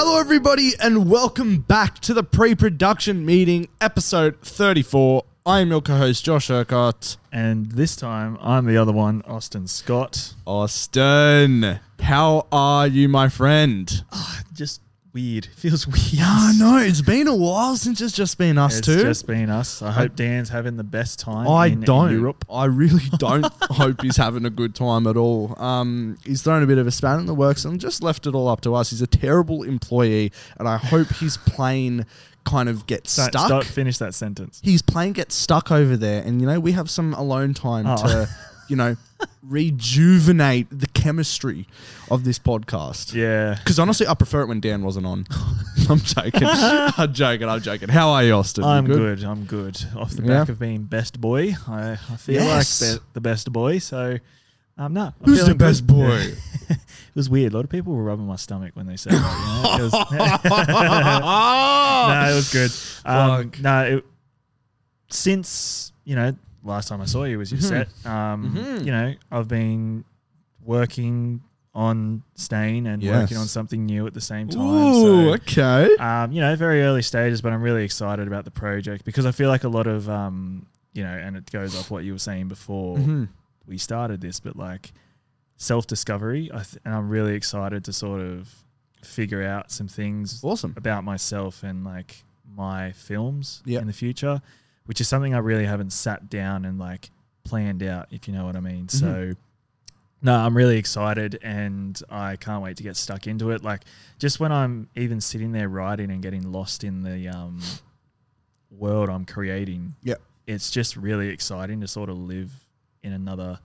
Hello, everybody, and welcome back to the pre production meeting, episode 34. I am your co host, Josh Urquhart. And this time, I'm the other one, Austin Scott. Austin, how are you, my friend? Ah, just weird. Feels weird. Yeah, I know. It's been a while since it's just been us too. It's two. just been us. I hope Dan's having the best time. I in don't. Europe. I really don't hope he's having a good time at all. Um, he's thrown a bit of a span in the works and just left it all up to us. He's a terrible employee, and I hope his plane kind of gets stuck. start- finish that sentence. his plane gets stuck over there, and you know we have some alone time Oh. to, you know, rejuvenate the chemistry of this podcast. Yeah. Because honestly, I prefer it when Dan wasn't on. I'm joking. I'm joking. I'm joking. How are you, Austin? You I'm good? I'm good. Off the back of being best boy, I, I feel Yes. like be- the best boy. So, um, no. I'm Who's the best good. boy? it was weird. A lot of people were rubbing my stomach when they said that. You know? It was- no, it was good. Um, no, it, since you know last time I saw you was your set. Um, Mhm. You know, I've been working on Stain and working on something new at the same time. Ooh, so, okay. um, you know, very early stages, but I'm really excited about the project because I feel like a lot of um, you know, and it goes off what you were saying before Mhm. we started this, but like self discovery, I th- and I'm really excited to sort of figure out some things Awesome. about myself and like my films in the future, which is something I really haven't sat down and like planned out, if you know what I mean. Mm-hmm. So, no, I'm really excited and I can't wait to get stuck into it. Like, just when I'm even sitting there writing and getting lost in the um, world I'm creating, Yep. it's just really exciting to sort of live in another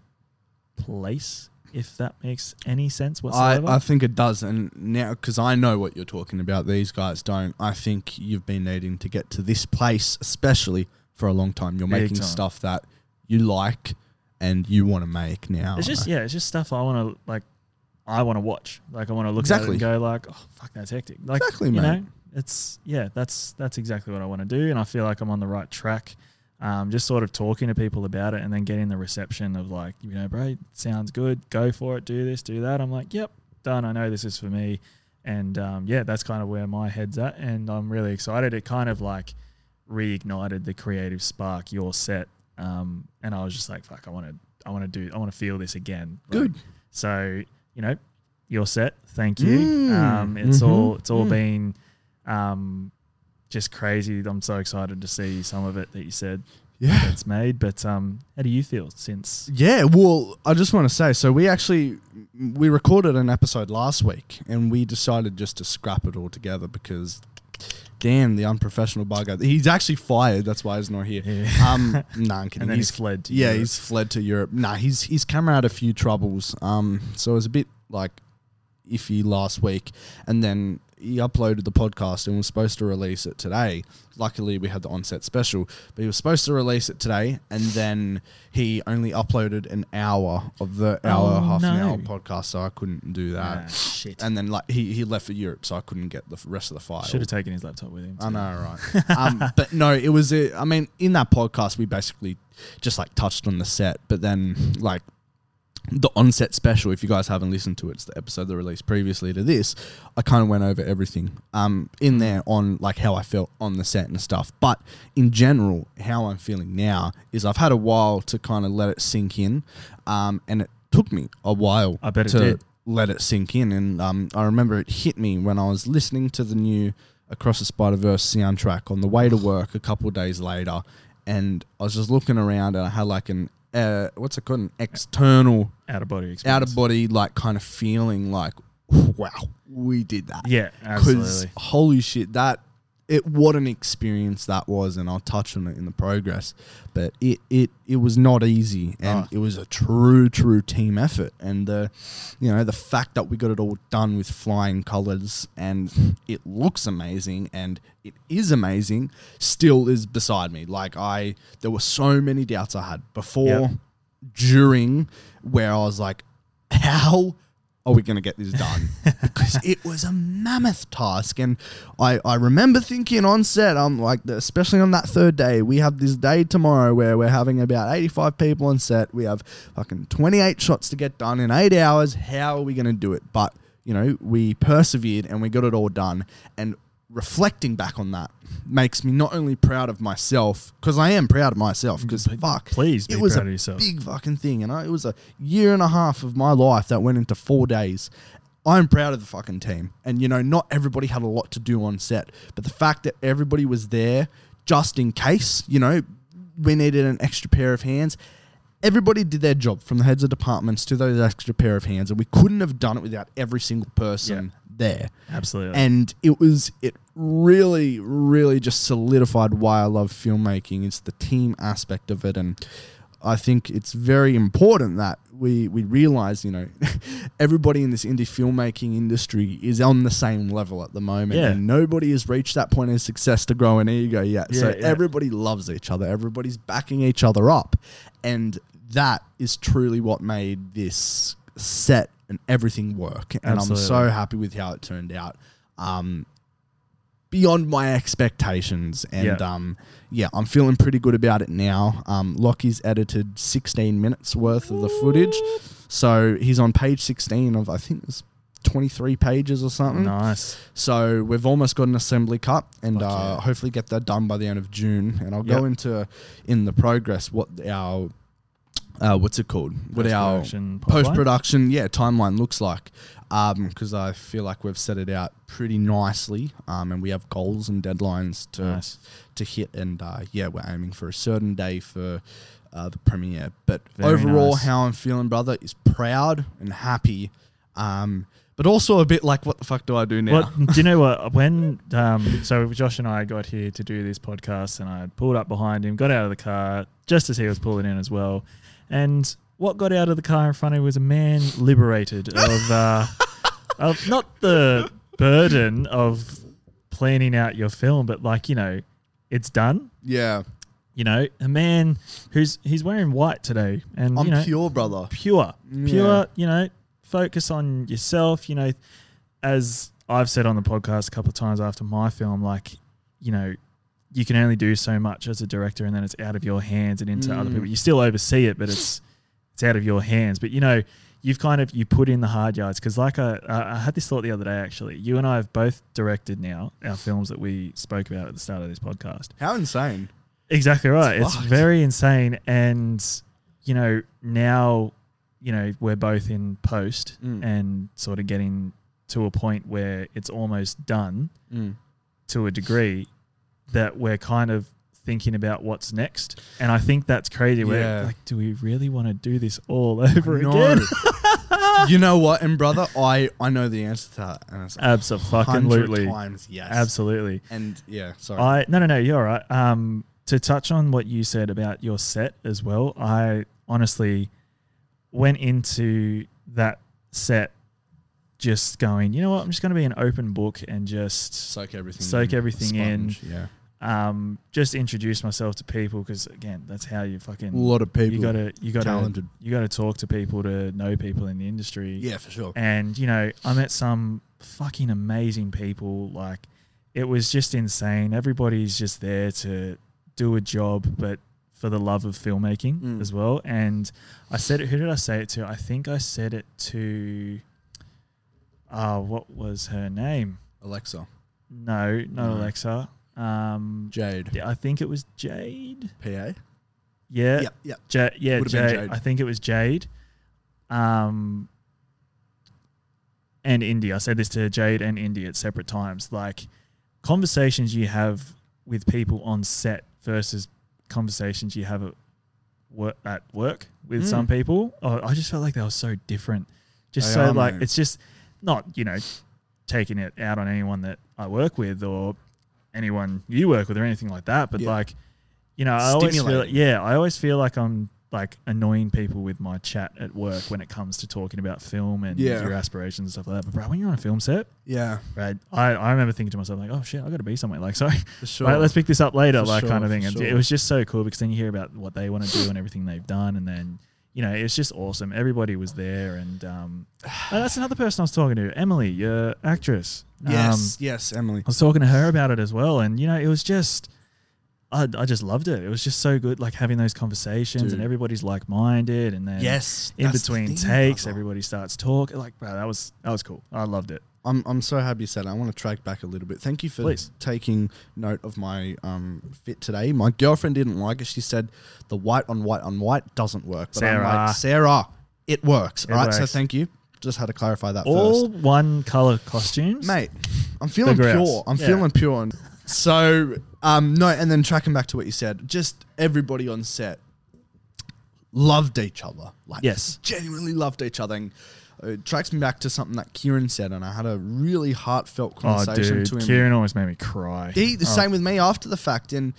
place, if that makes any sense I, whatsoever. I think it does. And now, because I know what you're talking about, these guys don't. I think you've been needing to get to this place, especially for a long time. You're Big making time. stuff that you like and you want to make now. It's just yeah, it's just stuff I want to like. I want to watch. Like I want to look Exactly. at it and go like, oh fuck, that's hectic. Like Exactly, you mate. know, it's yeah, that's that's exactly what I want to do, and I feel like I'm on the right track. Um, just sort of talking to people about it, and then getting the reception of like, you know, bro, sounds good. Go for it. Do this. Do that. I'm like, yep, done. I know this is for me, and um, yeah, that's kind of where my head's at, and I'm really excited. It kind of like reignited the creative spark. Your set, um, and I was just like, fuck, I want to, I want to do, I want to feel this again. Like, Good. so you know, you're set. Thank you. Mm, Um, it's mhm, all it's all mm. been um, just crazy. I'm so excited to see some of it that you said Yeah. that's made. But um, how do you feel since? Yeah, well, I just want to say, so we actually we recorded an episode last week, and we decided just to scrap it all together because, damn, the unprofessional bugger. He's actually fired. That's why he's not here. Um, nah, I'm kidding. and then he's he's fled. To yeah, Europe. he's fled to Europe. Nah, he's his camera had a few troubles. Um, so it was a bit like iffy last week, and then he uploaded the podcast and was supposed to release it today. Luckily, we had the onset special, but he was supposed to release it today, and then he only uploaded an hour of the hour, Oh, half an hour podcast, so I couldn't do that. Ah, shit. And then like he, he left for Europe, so I couldn't get the rest of the file. Should have taken his laptop with him. I know, right? um, but no, it was. A, I mean, in that podcast, we basically just like touched on the set, but then like the onset special. If you guys haven't listened to it, it's the episode that released previously to this. I kind of went over everything um, in there on like how I felt on the set and stuff. But in general, how I'm feeling now is I've had a while to kind of let it sink in, um, and it took me a while. I bet it to did. let it sink in. And um, I remember it hit me when I was listening to the new Across the Spider Verse soundtrack on the way to work a couple of days later, and I was just looking around and I had like an uh, what's it called an external Out of body experience. out of body like kind of feeling like wow we did that Yeah, because absolutely. holy shit that it what an experience that was and I'll touch on it in the progress but it it it was not easy and Oh. it was a true true team effort and the you know the fact that we got it all done with flying colors and it looks amazing and it is amazing still is beside me like I there were so many doubts I had before Yep. during where I was like how are we going to get this done? because it was a mammoth task. And I, I remember thinking on set, I'm like, especially on that third day, we have this day tomorrow where we're having about 85 people on set. We have fucking 28 shots to get done in eight hours. How are we going to do it? But you know, we persevered and we got it all done. And reflecting back on that makes me not only proud of myself because I am proud of myself because fuck, Please be it was proud a of yourself. big fucking thing, and I, it was a year and a half of my life that went into four days. I'm proud of the fucking team, and you know, not everybody had a lot to do on set, but the fact that everybody was there just in case, you know, we needed an extra pair of hands. Everybody did their job from the heads of departments to those extra pair of hands, and we couldn't have done it without every single person there Absolutely. and it was it really really just solidified why I love filmmaking. It's the team aspect of it and I think it's very important that we we realize you know everybody in this indie filmmaking industry is on the same level at the moment Yeah. and nobody has reached that point of success to grow an ego yet. So Yeah, yeah. everybody loves each other. Everybody's backing each other up and that is truly what made this set and everything work. And I'm so happy with how it turned out. Um beyond my expectations. And Yeah. um yeah i'm feeling pretty good about it now. Um lockie's edited 16 minutes worth of the footage. So he's on page 16 of i think it's 23 pages or something. Nice. so we've almost got an assembly cut and uh, hopefully get that done by the end of june. And i'll Yep. go into in the progress what our uh, what's it called? What our post production, yeah, timeline looks like. Because I feel like we've set it out pretty nicely, um, and we have goals and deadlines to Nice. to hit. And uh, yeah, we're aiming for a certain day for uh, the premiere. But Very overall, nice. how I'm feeling, brother, is proud and happy, um, but also a bit like, what the fuck do I do now? Well, do you know what? When um, so Josh and I got here to do this podcast, and I pulled up behind him, got out of the car just as he was pulling in as well, and what got out of the car in front of him was a man liberated of uh, of not the burden of planning out your film, but like you know, it's done. yeah, You know, a man who's he's wearing white today, and I'm you know, pure, brother. pure, Yeah. pure. You know, focus on yourself. You know, as I've said on the podcast a couple of times after my film, like, you know, you can only do so much as a director, and then it's out of your hands and into other Mm. people. You still oversee it, but it's it's out of your hands. But you know, you've kind of you put in the hard yards because, like, I I had this thought the other day. Actually, you and I have both directed now our films that we spoke about at the start of this podcast. How insane! Exactly right. It's It's, very insane. And, you know, now, you know, we're both in post Mm. and sort of getting to a point where it's almost done Mm. to a degree that we're kind of thinking about what's next. And I think that's crazy. We're Yeah. like, do we really want to do this all over again? you know what, and brother, I I know the answer to that, and it's Absolutely. times yes, Absolutely. And yeah, sorry. I no no no you're all right. Um, to touch on what you said about your set as well, I honestly went into that set just going, you know what, I'm just going to be an open book and just soak everything. soak in. everything in. Yeah, um just introduce myself to people because again, that's how you fucking a lot of people. you gotta you gotta talented. you gotta talk to people to know people in the industry. Yeah, for sure. And, you know, I met some fucking amazing people. Like, it was just insane. Everybody's just there to do a job, but for the love of filmmaking Mm. as well. And I said it, who did I say it to? I think I said it to, uh, what was her name? Alexa, No, not No. Alexa. Um, Jade, yeah, I think it was Jade. PA. Yeah. Yeah, yeah. Ja- yeah, Jade. Jade. I think it was Jade. Um, and Indy. I said this to Jade and Indy at separate times. Like conversations you have with people on set versus conversations you have at work, at work with Mm. some people. Oh, I just felt like they were so different. Just They so are, like mate. it's just not you know taking it out on anyone that I work with or anyone you work with or anything like that. But Yeah. like you know, I always feel Stimulating. yeah, I always feel like I'm like annoying people with my chat at work when it comes to talking about film and Yeah. your aspirations and stuff like that. But bro, when you're on a film set, Yeah, right, I, I remember thinking to myself like, oh shit, I got to be somewhere. Like, sorry, for sure. right, let's pick this up later, For like kind of thing. for And sure. it was just so cool because then you hear about what they want to do and everything they've done, and then you know it's just awesome. Everybody was there, and um, oh, that's another person I was talking to, Emily, your actress. Um, yes, yes, Emily. I was talking to her about it as well, and you know, it was just I, I just loved it. It was just so good, like having those conversations, Dude. and everybody's like minded, and then Yes. in the between thing, takes, everybody starts talking. Like, bro, that was that was cool. I loved it. I'm I'm so happy you said it. I want to track back a little bit. Thank you for Please. taking note of my um, fit today. My girlfriend didn't like it. She said the white on white on white doesn't work. But I'm Sarah. like, Sarah, it works. It all right. So thank you. Just had to clarify that All first. one color costumes, Mate, I'm feeling pure. I'm Yeah. feeling pure. So um no, and then tracking back to what you said, just everybody on set loved each other. Like Yes. genuinely loved each other. And it tracks me back to something that Kieran said, and I had a really heartfelt Oh, conversation dude, to him. Kieran always made me cry. He the Oh, same with me after the fact, and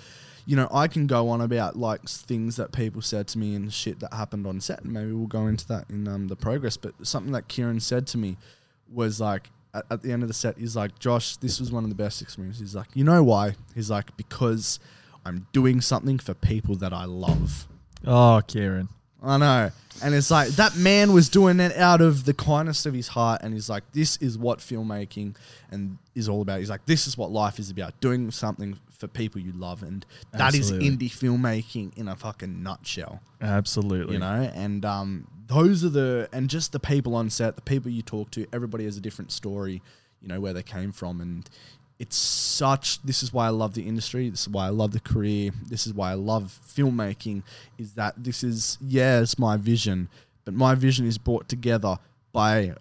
you know I can go on about like things that people said to me and shit that happened on set, and maybe we'll go into that in um, the progress. But something that Kieran said to me was like at, at the end of the set, he's like, "Josh, this was one of the best experiences." He's like, "You know why?" He's like, "Because I'm doing something for people that I love." Oh, Kieran. I know. And it's like that man was doing it out of the kindness of his heart. And he's like, this is what filmmaking and is all about. He's like, this is what life is about doing something for people you love. And that is Absolutely. indie filmmaking in a fucking nutshell, Absolutely. you know? And um, those are the, and just the people on set, the people you talk to, everybody has a different story, you know, where they came from. And it's such, this is why I love the industry. This is why I love the career. This is why I love filmmaking, is that this is, yeah, it's my vision, but my vision is brought together by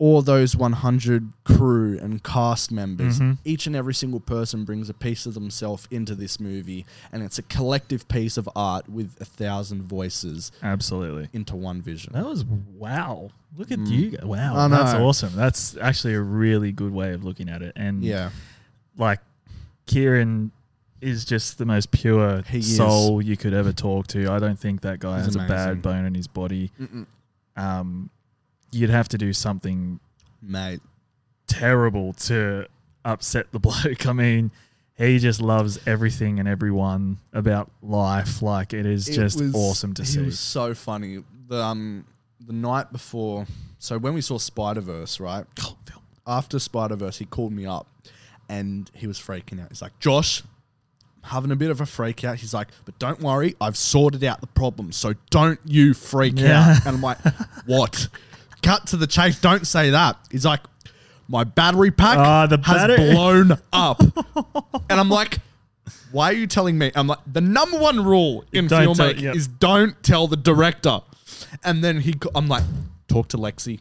all those 100 crew and cast members. Mhm. Each and every single person brings a piece of themselves into this movie, and it's a collective piece of art with a thousand voices Absolutely. into one vision. That was wow. Look at Mm. you. Wow. That's awesome. That's actually a really good way of looking at it. And Yeah. like Kieran is just the most pure He is. soul you could ever talk to. I don't think that guy He's has a bad bone in his body. Mm-mm. Um, you'd have to do something Mate. terrible to upset the bloke. I mean, he just loves everything and everyone about life. Like it is It just was- awesome to he see. was so funny. The um the night before, so when we saw Spider Verse, right? After Spider Verse, he called me up, and he was freaking out. He's like, "Josh, having a bit of a freak out." He's like, "But don't worry, I've sorted out the problem, so don't you freak Yeah. out." And I'm like, "What?" Cut to the chase. Don't say that. He's like, "My battery pack Ah, the has batter- blown up," and I'm like. Why are you telling me? I'm like, the number one rule in Don't tell- filmmaking yep. is don't tell the director. And then he, co- I'm like, talk to Lexi.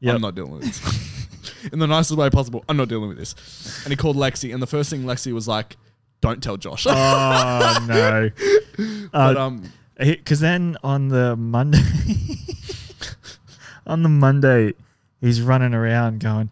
Yep. I'm not dealing with this. in the nicest way possible. I'm not dealing with this. And he called Lexi, and the first thing Lexi was like, don't tell Josh. Oh no. but Uh, um, because then on the Monday, on the Monday, he's running around going,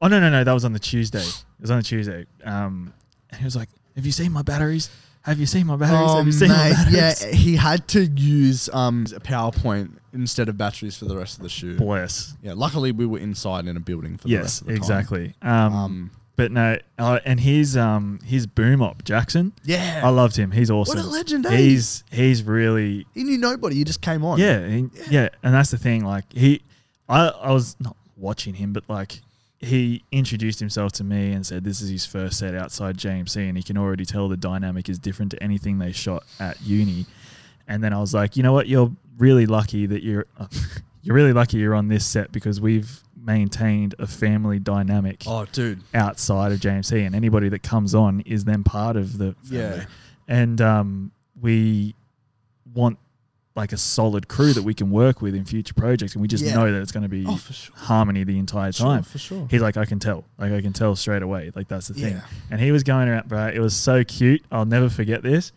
"Oh no, no, no, that was on the Tuesday. It was on the Tuesday." Um, and he was like, "Have you seen my batteries? Have you seen my batteries? oh, Have you seen my mate, yeah, he had to use um a PowerPoint instead of batteries for the rest of the shoot. Bless. Yeah, luckily we were inside in a building for the Yes, rest of the time. exactly. Um, Um, but no, uh, and his um his boom op Jackson, yeah, I loved him. He's awesome. what a legend! eh? He's he's really he knew nobody. He just came on. Yeah, he, yeah, and that's the thing. Like he, I, I was not watching him, but like he introduced himself to me and said this is his first set outside JMC, and he can already tell the dynamic is different to anything they shot at uni. And then I was like, you know what? You're really lucky that you're, you're really lucky you're on this set because we've maintained a family dynamic Oh, dude. outside of JMC, and anybody that comes on is then part of the family. Yeah. And um, we want like a solid crew that we can work with in future projects, and we just Yeah. know that it's going to be Oh, sure. harmony the entire Sure, time. for sure. He's like, I can tell, like I can tell straight away, like that's the thing. Yeah. And he was going around, bro. It was so cute. I'll never forget this.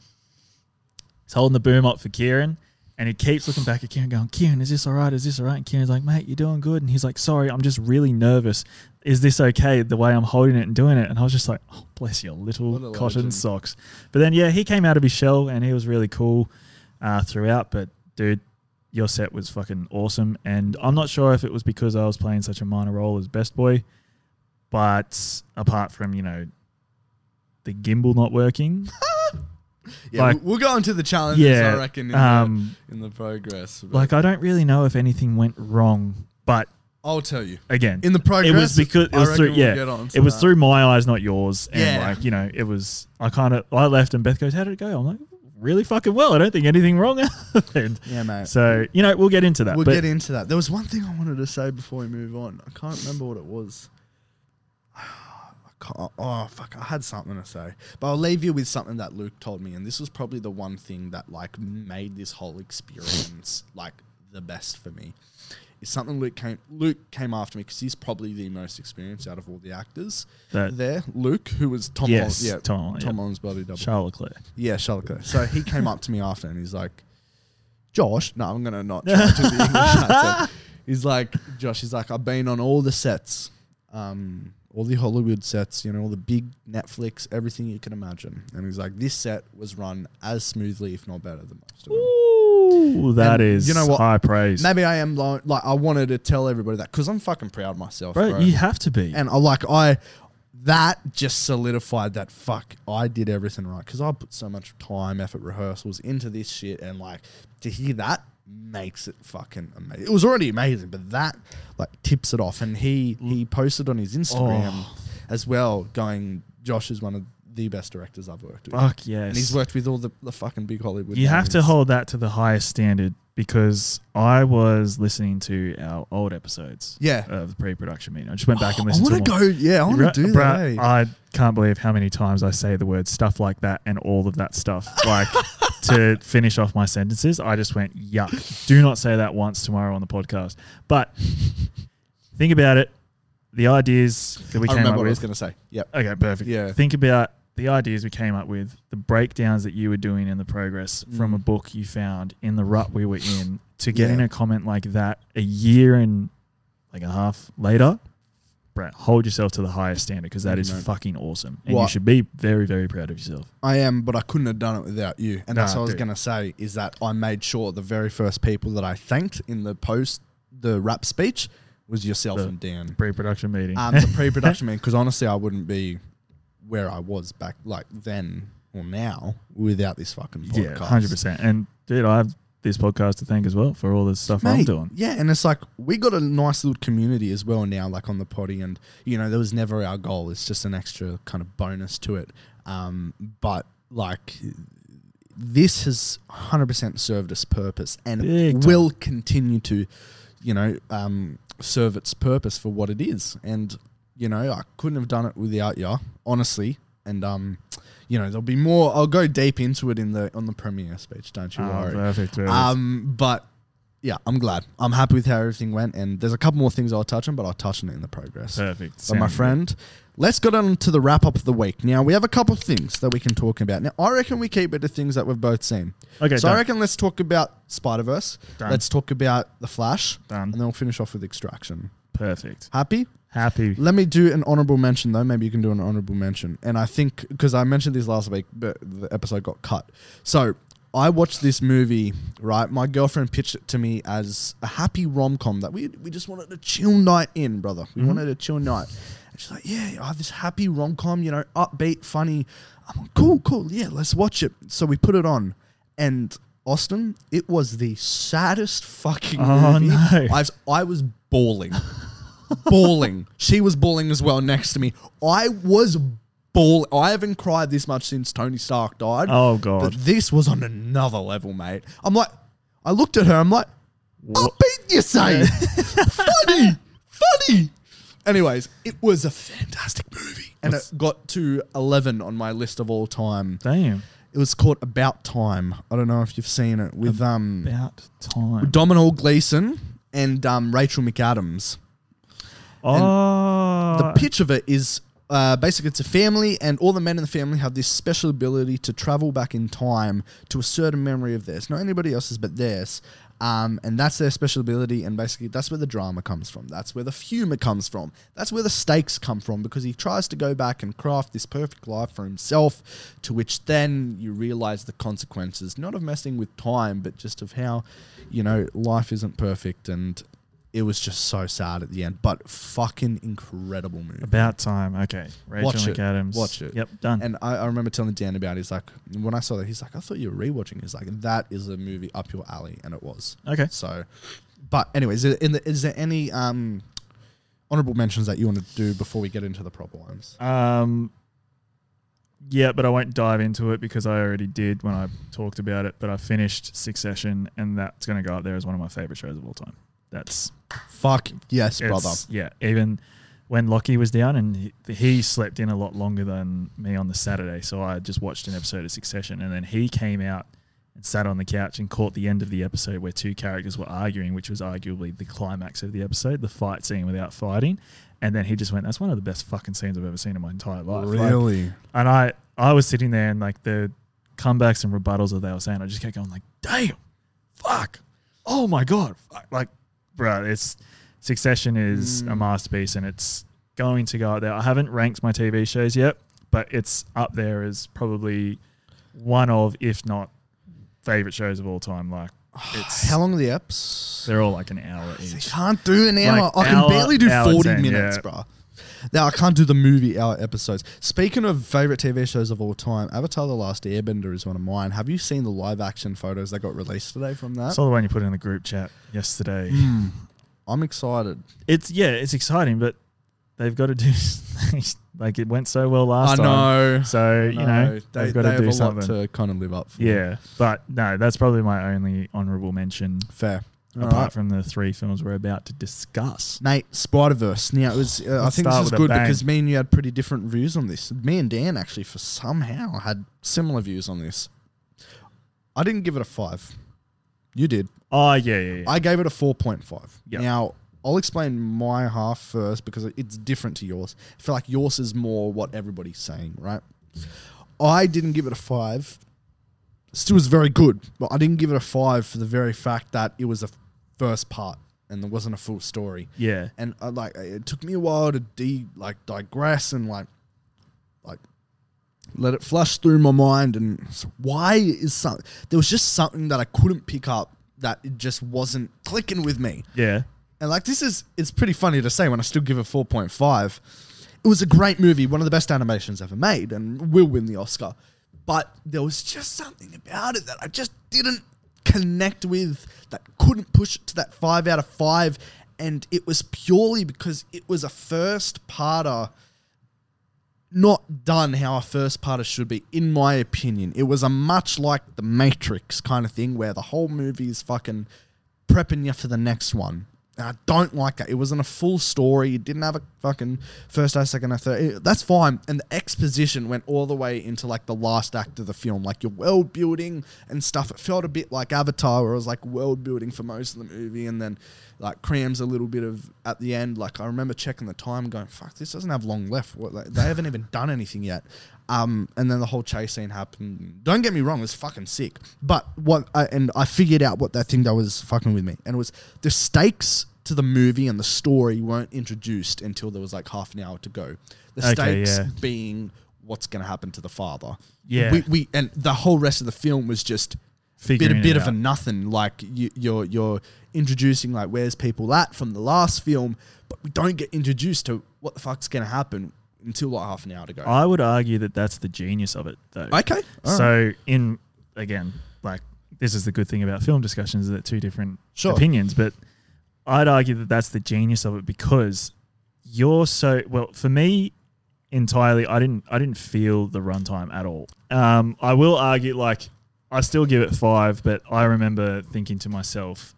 He's holding the boom up for Kieran, and he keeps looking back at Kieran, going, "Kieran, is this all right? Is this all right?" And Kieran's like, "Mate, you're doing good." And he's like, "Sorry, I'm just really nervous. Is this okay? The way I'm holding it and doing it?" And I was just like, "Oh, bless your little cotton legend. socks." But then, yeah, he came out of his shell, and he was really cool uh, throughout. But dude, your set was fucking awesome, and I'm not sure if it was because I was playing such a minor role as best boy, but apart from you know the gimbal not working, Yeah, Like- we'll- go into the challenges, yeah, I reckon, in, um, the, in the progress. like I don't really know if anything went wrong, but I'll tell you. Again, In the progress, it was because it was through we'll yeah, it was that. through my eyes, not yours. And Yeah. like you know, it was. I kind of I left, and Beth goes, "How did it go?" I'm like, "Really fucking well. I don't think anything wrong happened." Yeah, mate. So you know, we'll get into that. We'll but get into that. There was one thing I wanted to say before we move on. I can't remember what it was. I can't, oh fuck! I had something to say, but I'll leave you with something that Luke told me, and this was probably the one thing that like made this whole experience like the best for me. Is something Luke came Luke came after me because he's probably the most experienced out of all the actors That- there. Luke, who was Tom, Yes, Holland, yeah, Tom Tom yeah. Holland's body double. Charles Leclerc. Yeah, Charlotte Claire. So he came up to me after and he's like, Josh, no, I'm gonna not try to do the English accent. He's like, Josh, he's like, I've been on all the sets, um, all the Hollywood sets, you know, all the big Netflix, everything you can imagine. And he's like, this set was run as smoothly, if not better than most of them. Ooh, that And is you know what? high praise, Maybe I am lo- like, I wanted to tell everybody that because I'm fucking proud of myself, bro. bro. You have to be. And I like I that just solidified that fuck I did everything right because I put so much time, effort, rehearsals into this shit, and like to hear that makes it fucking amazing. It was already amazing, but that like tips it off. And he he posted on his Instagram Oh. as well, going, "Josh is one of the best directors I've worked with." Fuck yes. And he's worked with all the, the fucking big Hollywood. you have to hold that to the highest standard because I was listening to our old episodes Yeah. of the pre-production meeting. I just went back and I listened want to go. Yeah, I want to do that. eh? I can't believe how many times I say the word stuff like that and all of that stuff. Like to finish off my sentences, I just went, yuck. Do not say that once tomorrow on the podcast. But think about it. The ideas that we I came remember up what I was going to say. Yep. Okay, perfect. Yeah. Think about the ideas we came up with, the breakdowns that you were doing in the progress from Mm. a book you found in the rut we were in to getting Yeah. a comment like that a year and like a half later. Brett, hold yourself to the highest standard because that is fucking awesome. And you should be very, very proud of yourself. I am, but I couldn't have done it without you. And that's Nah, what I was going to say is that I made sure the very first people that I thanked in the post, the wrap speech, was yourself The- and Dan. Pre production meeting. Um, the pre-production meeting, because honestly, I wouldn't be where I was back like then or now without this fucking podcast. yeah, 100%. And dude, I have this podcast to thank as well for all the stuff I'm doing. Yeah, and it's like we got a nice little community as well now, like on the potty, and you know, that was never our goal. It's just an extra kind of bonus to it. Um, but like this has 100% served its purpose and Big time. will continue to, you know, um, serve its purpose for what it is. And you know, I couldn't have done it without you, honestly. And um, you know, there'll be more. I'll go deep into it in the on the premiere speech. Don't you Oh, worry. perfect. perfect. Um, but yeah, I'm glad. I'm happy with how everything went, and there's a couple more things I'll touch on, but I'll touch on it in the progress. perfect. So, my Sounds good. friend, let's get on to the wrap up of the week. Now we have a couple of things that we can talk about. Now I reckon we keep it to things that we've both seen. Okay, so I reckon let's talk about Spider Verse. Done. Let's talk about the Flash, Done. and then we'll finish off with Extraction. Perfect. Happy? Happy. Let me do an honorable mention though. Maybe you can do an honorable mention. And I think because I mentioned this last week, but the episode got cut. So I watched this movie. Right, my girlfriend pitched it to me as a happy rom com that we we just wanted a chill night in, brother. We Mhm. wanted a chill night. And she's like, yeah, I have this happy rom com, you know, upbeat, funny. I'm like, cool, cool, yeah, let's watch it. So we put it on, and Austin, it was the saddest fucking Oh, movie. no. I've I was bawling bawling. She was bawling as well next to me. I was bawling. I haven't cried this much since Tony Stark died. Oh, But God. this was on another level, mate. I'm like, I looked at her. I'm like, What? upbeat, you say? funny, funny. Anyways, it was a fantastic movie, and What's- it got to 11 on my list of all time. Damn. It was called About Time. I don't know if you've seen it with um About time. Domhnall Gleeson and um, Rachel McAdams. Oh. the pitch of it is uh, basically it's a family and all the men in the family have this special ability to travel back in time to a certain memory of theirs. Not anybody else's but theirs. Um, and that's their special ability and basically that's where the drama comes from. That's where the humor comes from. That's where the stakes come from because he tries to go back and craft this perfect life for himself to which then you realize the consequences not of messing with time but just of how you know life isn't perfect and it was just so sad at the end, but fucking incredible movie. About time. Okay. Rachel Watch it. McAdams. Watch it. Yep. Done. And I, I remember telling Dan about. it. He's like, when I saw that, he's like, I thought you were rewatching. He's like, that is a movie up your alley, and it was. okay. So, but anyways, is, in the, is there any um, honorable mentions that you want to do before we get into the proper ones? Um, yeah, but I won't dive into it because I already did when I talked about it. But I finished Succession, and that's going to go up there as one of my favorite shows of all time. That's Fuck yes, brother. Yeah, even when Lockie was down, and he, he slept in a lot longer than me on the Saturday, so I just watched an episode of Succession, and then he came out and sat on the couch and caught the end of the episode where two characters were arguing, which was arguably the climax of the episode, the fight scene without fighting. And then he just went, "That's one of the best fucking scenes I've ever seen in my entire life." Like, Really? and I, I was sitting there and like the comebacks and rebuttals that they were saying, I just kept going like, damn, fuck, oh my god, fuck. like, bro, it's Succession is a Mm. masterpiece and it's going to go out there. I haven't ranked my TV shows yet, but it's up there as probably one of, if not favorite shows of all time. Like, it's How long are the eps? they're all like an hour I each. can't do an hour. Like I can hour- barely do 40 10, minutes, yeah. bro. Now, I can't do the movie hour episodes. Speaking of favorite TV shows of all time, Avatar The Last Airbender is one of mine. Have you seen the live action photos that got released today from I that? saw the one you put in the group chat yesterday. Hmm. I'm excited. it's yeah, it's exciting, but they've got to do like it went so well last time. I know. So you know they, they've got they to have do a something. lot to kind of live up for. yeah, but no, that's probably my only honourable mention Fair. Apart Alright. from the three films we're about to discuss. Nate, Spider Verse. Now, it was, uh, I think this is good because me and you had pretty different views on this. Me and Dan actually, for somehow, had similar views on this. I didn't give it a five. You did. Oh yeah, yeah, yeah. I gave it a 4.5. Yep. Now, I'll explain my half first because it's different to yours. I feel like yours is more what everybody's saying, right? I didn't give it a 5. Still was very good, but I didn't give it a 5 for the very fact that it was a first part and there wasn't a full story. yeah, And uh, like it took me a while to de like digress and like like let it flush through my mind and why is something there was just something that I couldn't pick up that it just wasn't clicking with me. yeah, And like this is it's pretty funny to say when I still give it 4.5. It was a great movie, one of the best animations ever made and will win the Oscar. But there was just something about it that I just didn't connect with that couldn't push it to that 5 out of 5 and it was purely because it was a first parter not done how a first parter should be, in my opinion. It was a much like the Matrix kind of thing where the whole movie is fucking prepping you for the next one. And I don't like that. It wasn't a full story. It didn't have a fucking first act, second act, third. It- that's fine. And the exposition went all the way into like the last act of the film, like your world building and stuff. It felt a bit like Avatar, where it was like world building for most of the movie, and then like crams a little bit of at the end. Like I remember checking the time, going, "Fuck, this doesn't have long left. What, like, they haven't even done anything yet." Um, and then the whole chase scene happened. Don't get me wrong, it was fucking sick. But what, I, and I figured out what that thing that was fucking with me, and it was the stakes to the movie and the story weren't introduced until there was like half an hour to go. The Okay, stakes yeah. being what's going to happen to the father. Yeah. we, we and the whole rest of the film was just bit a bit it of a nothing. Like you, you're you're introducing like where's people at from the last film, but we don't get introduced to what the fuck's going to happen until like half an hour to go. I would argue that that's the genius of it, though. okay, all right. So in again, like this is the good thing about film discussions is that two different Sure. opinions, but I'd argue that that's the genius of it because you're so well for me entirely. I didn't I didn't feel the runtime at all. Um, I will argue like I still give it five, but I remember thinking to myself,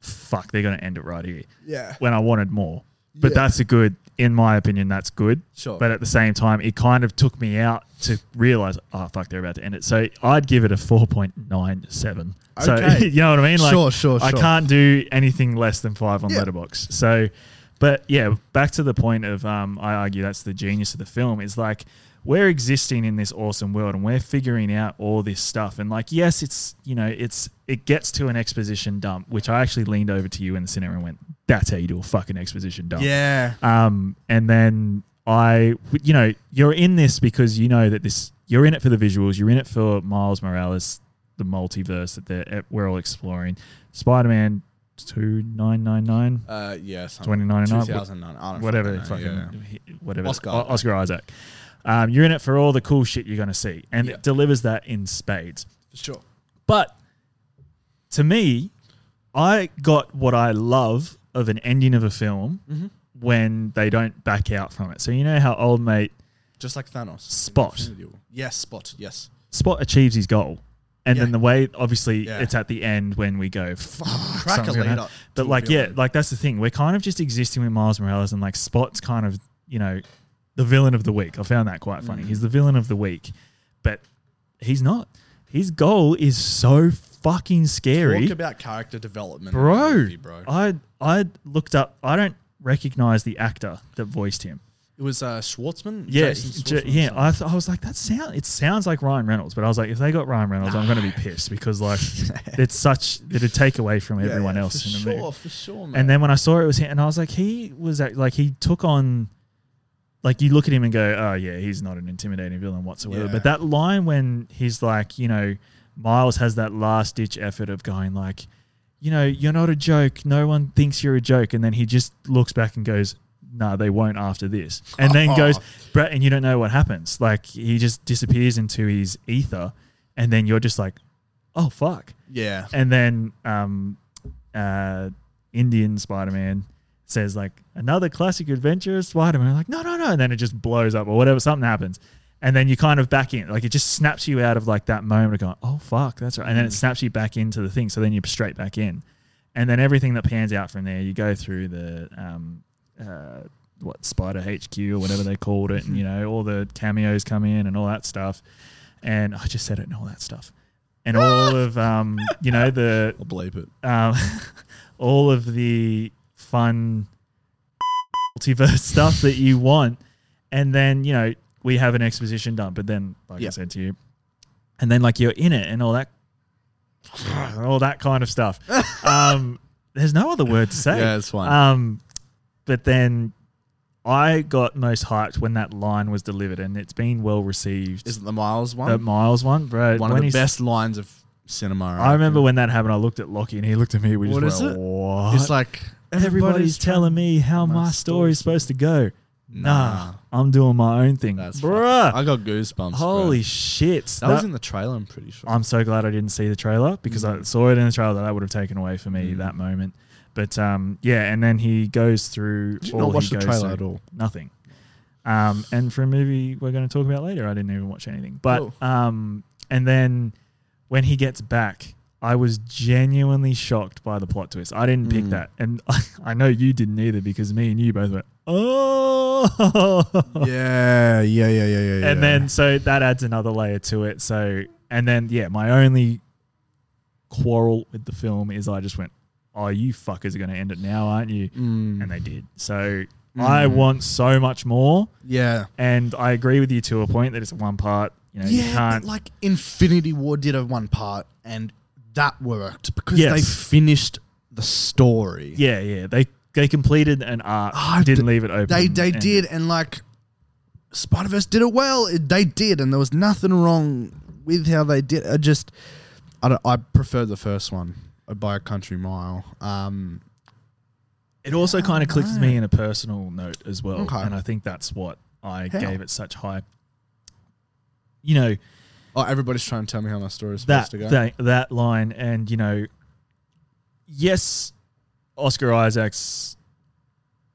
"Fuck, they're going to end it right here." yeah, When I wanted more, but Yeah. that's a good. In my opinion, that's good. sure. But at the same time, it kind of took me out to realize, oh fuck, they're about to end it. So I'd give it a four point nine seven. Okay. So you know what I mean? Like sure, sure, I can't do anything less than five on Yeah. Letterboxd. So, but yeah, back to the point of um, I argue that's the genius of the film is like we're existing in this awesome world and we're figuring out all this stuff and like yes, it's you know it's it gets to an exposition dump, which I actually leaned over to you in the cinema and went, "That's how you do a fucking exposition dump." Yeah, Um, and then I, you know, you're in this because you know that this, you're in it for the visuals, you're in it for Miles Morales, the multiverse that they're, we're all exploring. Spider Man two nine nine nine. Uh, yes, 2099, 2009. Whatever fucking yeah. whatever Oscar Oscar Isaac. Um, you're in it for all the cool shit you're going to see, and Yeah. it delivers that in spades. for sure. But to me, I got what I love of an ending of a film Mhm. when they don't back out from it. So you know how old mate Just like Thanos. Spot. Yes, Spot. Yes. Spot achieves his goal. And Yeah. then the way, obviously, Yeah. it's at the end when we go, fuck, Crack a lead up. But like, yeah, like that's the thing. We're kind of just existing with Miles Morales, and like Spot's kind of, you know, the villain of the week. I found that quite funny. Mm. He's the villain of the week, but he's not. His goal is so fucking scary, Talk about character development, bro. movie, bro. I I looked up. I don't recognize the actor that voiced him. It was uh, Schwartzman. Yeah, Jason j- yeah. I, th- I was like, that sound. It sounds like Ryan Reynolds, but I was like, if they got Ryan Reynolds, I'm going to be pissed because like it's such it'd take away from everyone yeah, else for in the sure, movie. for sure, man. And then when I saw it was him, and I was like, he was act- like he took on, like you look at him and go, oh yeah, he's not an intimidating villain whatsoever. Yeah. But that line when he's like, you know, Miles has that last ditch effort of going like, you know, you're not a joke. No one thinks you're a joke, and then he just looks back and goes. No, they won't after this. And then goes, Brett, and you don't know what happens. Like he just disappears into his ether, and then you're just like, oh fuck. yeah, And then um, uh, Indian Spider Man says like another classic adventure of Spider Man. Like no no no, and then it just blows up or whatever. Something happens, and then you kind of back in. Like it just snaps you out of like that moment of going, oh fuck, that's right. And then it Mm. snaps you back into the thing. So then you're straight back in, and then everything that pans out from there, you go through the um, uh, what Spider HQ or whatever they called it, and you know all the cameos come in and all that stuff. And I just said it and all that stuff, and all of um, you know the I'll bleep it. um, all of the fun multiverse stuff that you want, and then you know we have an exposition done. But then, like I said to you, and then like you're in it and all that, all that kind of stuff. um, there's no other word to say. Yeah, it's fine. Um, but then I got most hyped when that line was delivered, and it's been well received. Isn't the Miles one? the Miles one, bro. one of the best lines of cinema. I remember when that happened. I looked at Lockie, and he looked at me. We just What went, is it? What? It's like Everybody's telling me how my my story's supposed to go. Nah, Nah. I'm doing my own thing. That's Bruh. I got goosebumps. Holy bro. shit. that, was in the trailer. I'm pretty sure. I'm so glad I didn't see the trailer because I Mm. saw it in the trailer. That would have taken away for me Mm. that moment. But um, yeah, and then he goes through. Did you all not watch the goes trailer through. at all? Nothing. Um, and for a movie we're going to talk about later, I didn't even watch anything. But Cool. um, and then when he gets back, I was genuinely shocked by the plot twist. I didn't pick Mm. that, and I know you didn't either because me and you both went, oh, yeah, yeah, yeah, yeah, yeah. and yeah. then so that adds another layer to it. So and then yeah, my only quarrel with the film is I just went, oh, you fuckers are going to end it now, aren't you? Mm. And they did. So I Mm. want so much more. yeah, And I agree with you to a point that it's one part. You know, you yeah. can't. like Infinity War did a one part, and that worked because Yes. they finished the story. yeah, yeah. They they completed an arc. Ah, didn't th- leave it open. They they did, and like Spider Verse did it well. It- They did, and there was nothing wrong with how they did. I just I don't, I prefer the first one by a country mile. Um, It also kind of clicked with me in a personal note as well, Okay. and I think that's what I How? gave it such high. You know oh, everybody's trying to tell me how my story is that supposed to go. that that line, and you know, yes, Oscar Isaac's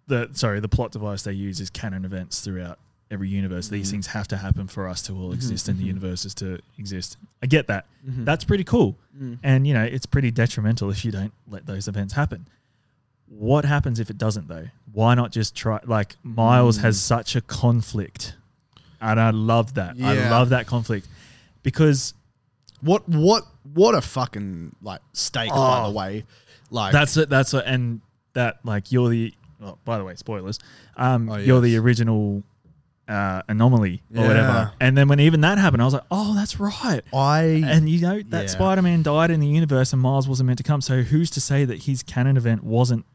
the sorry the plot device they use is canon events throughout every universe. These Mhm. things have to happen for us to all Mhm, exist and the mhm. universes to exist. I get that. Mhm. That's pretty cool. Mm. And you know, it's pretty detrimental if you don't let those events happen. What happens if it doesn't though? Why not just try like Miles has Mm. such a conflict. And I love that. I love that conflict. Because What what what a fucking like stake by Oh. the way. Like that's it, that's it, and that like you're the oh, by the way, spoilers. Um Oh, you're the original uh, anomaly or whatever. And then when even that happened, I was like, Oh, that's right. I And you know that Yeah. Spider-Man died in the universe, and Miles wasn't meant to come. So who's to say that his canon event wasn't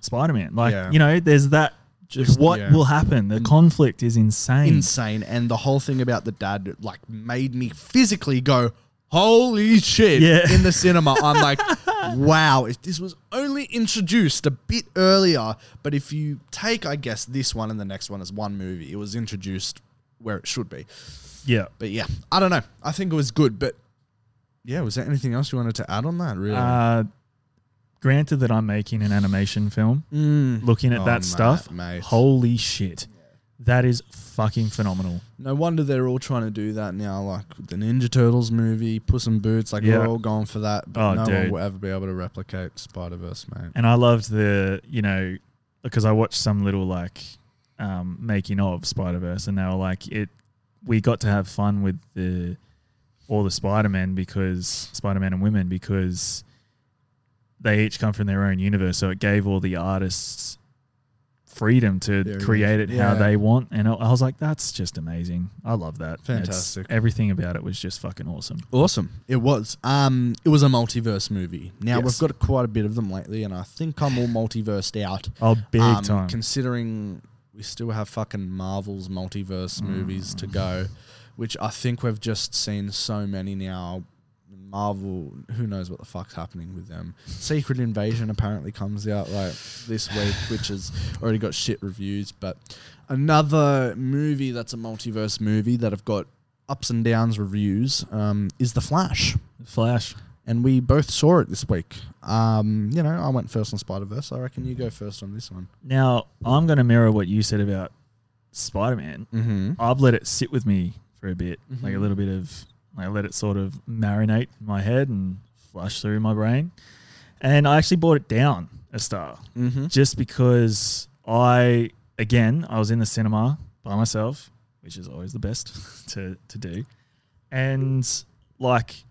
Spider-Man? Like Yeah. you know, there's that. Just- what yeah. will happen? The conflict is insane. insane, and the whole thing about the dad like made me physically go, "Holy shit!" Yeah. in the cinema. I'm like, "Wow! If this was only only introduced a bit earlier, but if you take, I guess, this one and the next one as one movie, it was introduced where it should be. Yeah. But yeah, I don't know. I think it was good, but yeah, was there anything else you wanted to add on that? Really? Uh, granted that I'm making an animation film, Mm. looking at Oh, that mate, stuff, mate. holy shit, that is fucking phenomenal. No wonder they're all trying to do that now, like with the Ninja Turtles movie, Puss in Boots. Like Yeah. we're all going for that, but Oh, no one will ever be able to replicate Spider Verse, mate. And I loved the, you know, because I watched some little like um, making of Spider Verse, and they were like, it. We got to have fun with the all the Spider Men because Spider Man and women because they each come from their own universe, so it gave all the artists freedom to Very create it good. how they want. And I I was like, that's just amazing. I love that. It's- Fantastic. everything about it was just fucking awesome. Awesome. It was. Um, it was a multiverse movie. Now Yes. we've got quite a bit of them lately, and I think I'm all multiversed out. Oh, big Um, time. Considering we still have fucking Marvel's multiverse movies Mm. to go, which I think we've just seen so many now. Marvel, who knows what the fuck's happening with them? Secret Invasion apparently comes out like this week, which has already got shit reviews. But another movie that's a multiverse movie that have got ups and downs reviews um, is The Flash Flash. and we both saw it this week. Um, you know, I went first on Spider Verse. I reckon you go first on this one. Now, I'm going to mirror what you said about Spider Man. Mm-hmm. I've let it sit with me for a bit, like a Mhm. little bit of, I let it sort of marinate in my head and flush through my brain. And I actually brought it down a star Mm-hmm. just because I, again, I was in the cinema by myself, which is always the best to, to do. And like,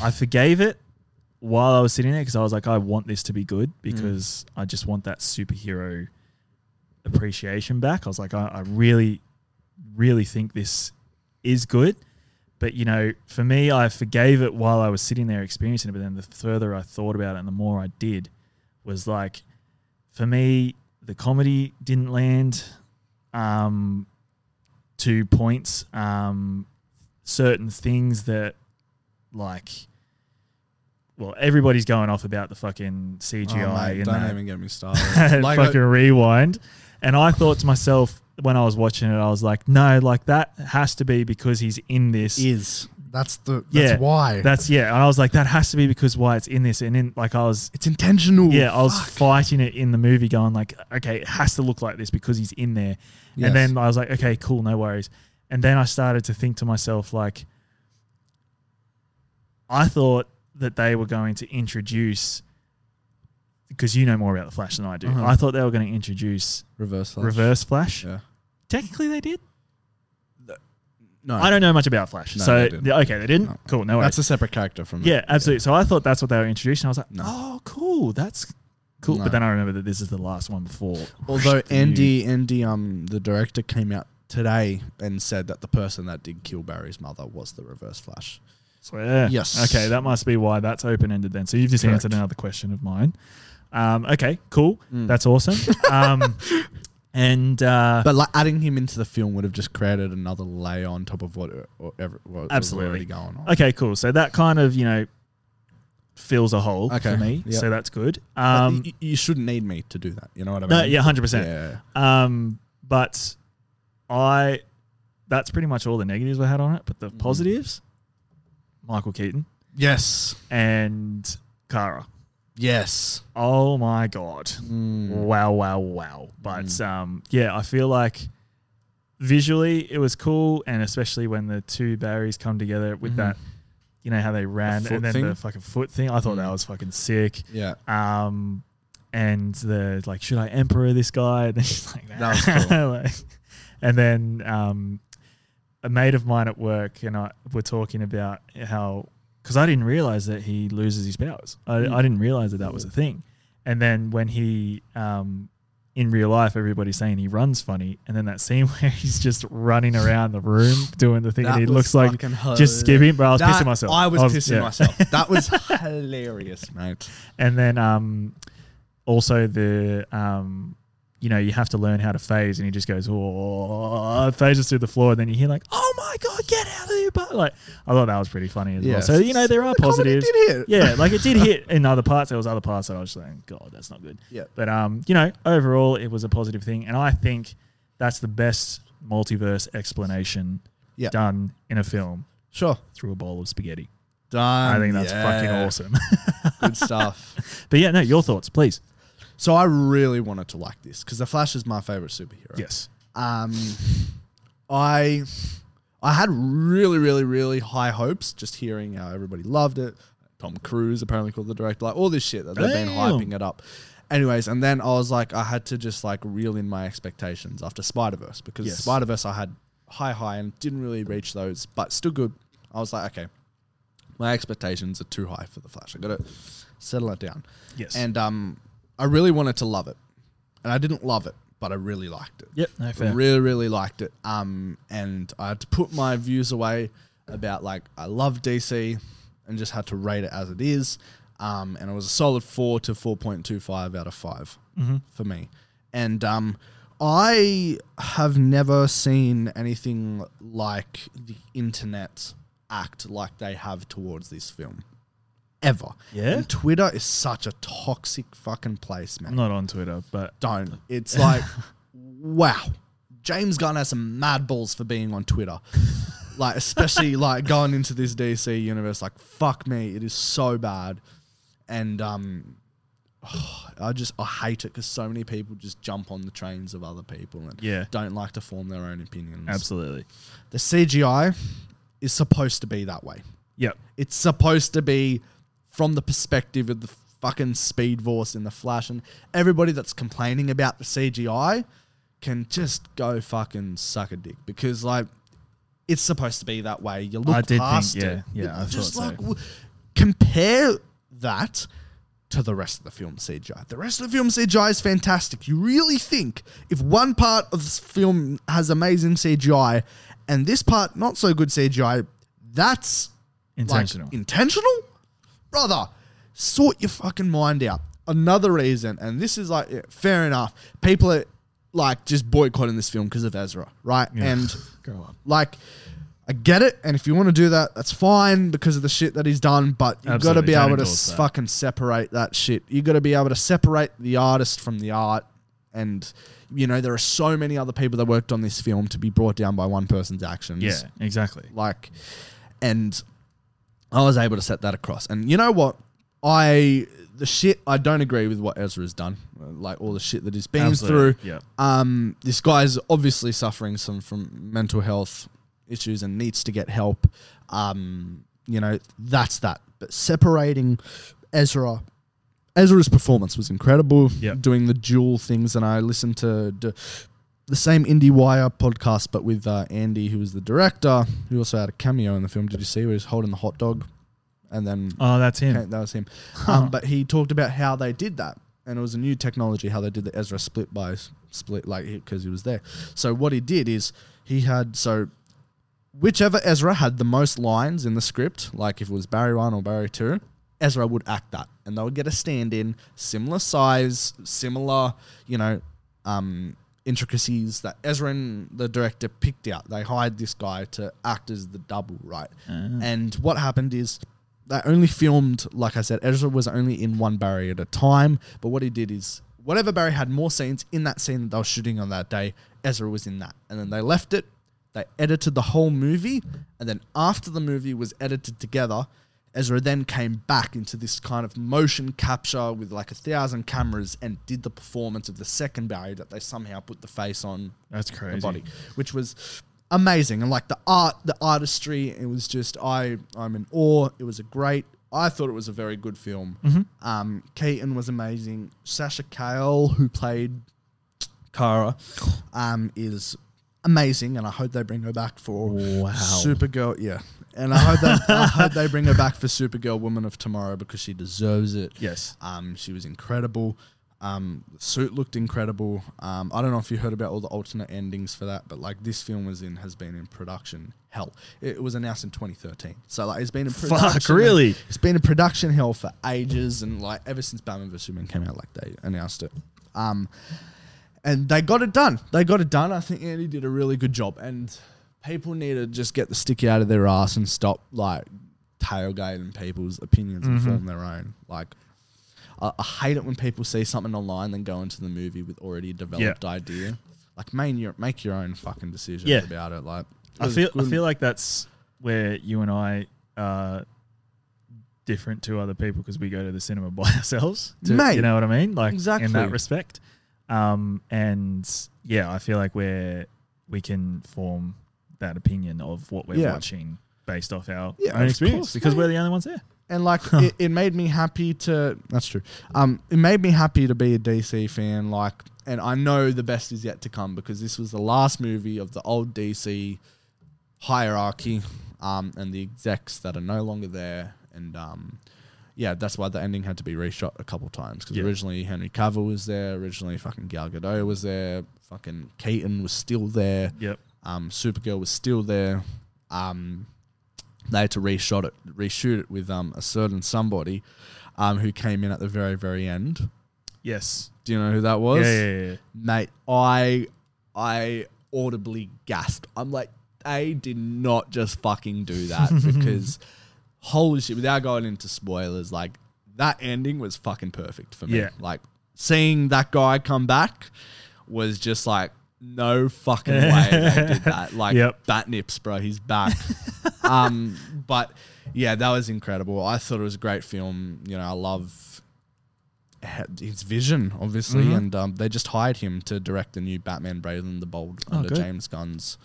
I forgave it while I was sitting there because I was like, I want this to be good because I just want that superhero appreciation back. I was like, I, I really, really think this is good. But you know, for me, I forgave it while I was sitting there experiencing it. But then the further I thought about it and the more I did, was like, for me, the comedy didn't land. Um, two points. Um, certain things that, like, well, everybody's going off about the fucking CGI Oh, mate, in don't that even get me started. like, fucking rewind. And I thought to myself when I was watching it, I was like, no, like that has to be because he's in this. is that's the that's Yeah, why That's yeah. And I was like, that has to be because why it's in this. And in like I was it's intentional. yeah, I was Fuck. fighting it in the movie, going like, okay, it has to look like this because he's in there. Yes. And then I was like, okay, cool, no worries. And then I started to think to myself, like, I thought that they were going to introduce, because you know more about the Flash than I do. Uh-huh. I thought they were going to introduce reverse flash. Reverse Flash. Yeah. Technically, they did. No, I don't know much about Flash, No, so they didn't. yeah, okay, they didn't. No. Cool, no worries. that's a separate character from. yeah, absolutely. So I thought that's what they were introducing. I was like, No. oh, cool, that's cool. But then I remember that this is the last one before. Although Andy, Andy, um, the director came out today and said that the person that did kill Barry's mother was the Reverse Flash. Swear. Yes. Okay, that must be why that's open ended then. So you've just Correct. answered another question of mine. Um, okay, cool. Mm. That's awesome. um, and uh, But like adding him into the film would have just created another layer on top of what, what, what Absolutely. was already going on. okay, cool. So that kind of you know fills a hole Okay, for me. yep. So that's good. Um, y- you, shouldn't need me to do that. You know what I mean? no, yeah, hundred percent. Yeah. Um, but I, that's pretty much all the negatives I had on it. But the Mhm. positives, Michael Keaton Yes. and Kara. Yes. Oh my god! Mm. Wow, wow, wow! But Mm. um, yeah, I feel like visually it was cool, and especially when the two Barrys come together with Mhm. that, you know how they ran foot and then thing? the fucking foot thing. I thought that Mm. was fucking sick. Yeah. Um, and the like, should I emperor this guy? And then she's like, That was cool. Like- and then um, a mate of mine at work and I were talking about how because I didn't realize that he loses his powers. I, Mm. I didn't realize that that was a thing. And then when he um, in real life, everybody's saying he runs funny, and then that scene where he's just running around the room doing the thing, and he looks like fucking just hilarious. skipping. But I was That- pissing myself. I was, pissing yeah. myself. That was hilarious, mate. And then um, also the um, you know, you have to learn how to phase, and he just goes, oh, phases through the floor, and then you hear like, oh my god, get out of here! But like, I thought that was pretty funny as Yeah, well. So you know, there are the positives. did hit. Yeah, like it did hit in other parts. There was other parts that I was saying, God, that's not good. Yeah. But um, you know, overall, it was a positive thing, and I think that's the best multiverse explanation Yeah. done in a film Sure. through a bowl of spaghetti. Done. I think that's fucking awesome. Good stuff. but yeah, no, your thoughts, please. So I really wanted to like this because the Flash is my favorite superhero. Yes. Um, I I had really, really, really high hopes just hearing how everybody loved it. Tom Cruise apparently called the director, like all this shit that they've been hyping it up. Anyways, and then I was like, I had to just like reel in my expectations after Spider Verse because Yes. Spider Verse I had high, high and didn't really reach those, but still good. I was like, okay, my expectations are too high for the Flash. I got to settle it down. Yes. And um, I really wanted to love it, and I didn't love it, but I really liked it. yep, no fair. really, really liked it. Um, and I had to put my views away about like I love DC, and just had to rate it as it is. Um, and it was a solid four to four point two five out of 5 for me. And um, I have never seen anything like the internet act like they have towards this film. Ever. Yeah? And Twitter is such a toxic fucking place, man I'm not on Twitter, but don't. It's like, wow. James Gunn has some mad balls for being on Twitter. like, especially like going into this DC universe, like, fuck me, it is so bad. And um I just I hate it because so many people just jump on the trains of other people and Yeah. don't like to form their own opinions. absolutely. The CGI is supposed to be that way. Yep. It's supposed to be from the perspective of the fucking Speed Force in the Flash, and everybody that's complaining about the CGI can just go fucking suck a dick because like it's supposed to be that way. You look I did past think- yeah, it. yeah, I just so. like w- compare that to the rest of the film CGI. The rest of the film CGI is fantastic. You really think if one part of this film has amazing CGI and this part not so good CGI, that's Intentional. like, intentional? Brother, sort your fucking mind out. Another reason, and this is like yeah, fair enough. People are like just boycotting this film because of Ezra, right? Yeah. And Grow up. like I get it, and if you want to do that, that's fine because of the shit that he's done. But you've got to be able to that. fucking separate that shit. You've got to be able to separate the artist from the art, and you know there are so many other people that worked on this film to be brought down by one person's actions. Yeah, exactly. like, and I was able to set that across. And you know what? I the shit I don't agree with what Ezra has done, like all the shit that he's been Absolutely. through. Yeah. Um, this guy's obviously suffering some from mental health issues and needs to get help. Um, you know, that's that. But separating Ezra, Ezra's performance was incredible. Yep. Doing the dual things, and I listened to d- the same IndieWire podcast, but with uh, Andy, who was the director, who also had a cameo in the film. Did you see where he's holding the hot dog, and then Oh, that's him. Okay, that was him. Um, but he talked about how they did that, and it was a new technology how they did the Ezra split by split, like because he was there. So what he did is he had so whichever Ezra had the most lines in the script, like if it was Barry one or Barry two, Ezra would act that, and they would get a stand-in, similar size, similar, you know, um, intricacies that Ezra and the director picked out. They hired this guy to act as the double, right? Ah. And what happened is they only filmed, like I said, Ezra was only in one Barry at a time. But what he did is, whatever Barry had more scenes in that scene that they were shooting on that day, Ezra was in that. And then they left it, they edited the whole movie. And then after the movie was edited together, Ezra then came back into this kind of motion capture with like a thousand cameras and did the performance of the second Barry that they somehow put the face on That's crazy. the body, which was amazing. And like the art, the artistry, it was just I I'm in awe. It was a great. I thought it was a very good film. Mm-hmm. Um, Keaton was amazing. Sasha Calle, who played Kara, um, is amazing, and I hope they bring her back for Wow. Supergirl. Yeah, and I hope they I hope they bring her back for Supergirl Woman of Tomorrow because she deserves it. Yes. Um, she was incredible. Um, suit looked incredible. Um, I don't know if you heard about all the alternate endings for that, but like this film was in has been in production hell. It, was announced in 2013, so like it's been in Fuck, production. really? It's been in production hell for ages, and like ever since Batman vs Superman came out, like they announced it. Um, and they got it done. They got it done. I think Andy did a really good job, and people need to just get the sticky out of their ass and stop like tailgating people's opinions and Mhm. form their own. Like, I, I hate it when people see something online then go into the movie with already developed idea. Like, make your make your own fucking decisions Yeah. about it. Like, I feel I feel like that's where you and I are different to other people because we go to the cinema by ourselves. To, Mate, you know what I mean? Like exactly. in that respect. Um, and yeah, I feel like we're we can form that opinion of what we're Yeah. watching based off our Yeah, own of experience course, because we're the only ones there. and like it, it made me happy to that's true um it made me happy to be a dc fan like and i know the best is yet to come because this was the last movie of the old dc hierarchy um and the execs that are no longer there and um yeah, that's why the ending had to be reshot a couple times because Yeah. originally Henry Cavill was there, originally fucking Gal Gadot was there, fucking Keaton was still there, Yep. Um, Supergirl was still there. Um, they had to reshot it, reshoot it with um, a certain somebody um, who came in at the very, very end. Yes. Do you know who that was? Yeah, yeah, yeah. Mate, I I audibly gasped. I'm like, they did not just fucking do that because holy shit, without going into spoilers, like that ending was fucking perfect for me. Yeah. Like seeing that guy come back was just like no fucking way they did that. Like Yep. bat nips, bro. He's back. um, but yeah, that was incredible. I thought it was a great film. You know, I love his vision, obviously, Mhm. and um, they just hired him to direct the new Batman Brave and the Bold Oh, under good. James Gunn's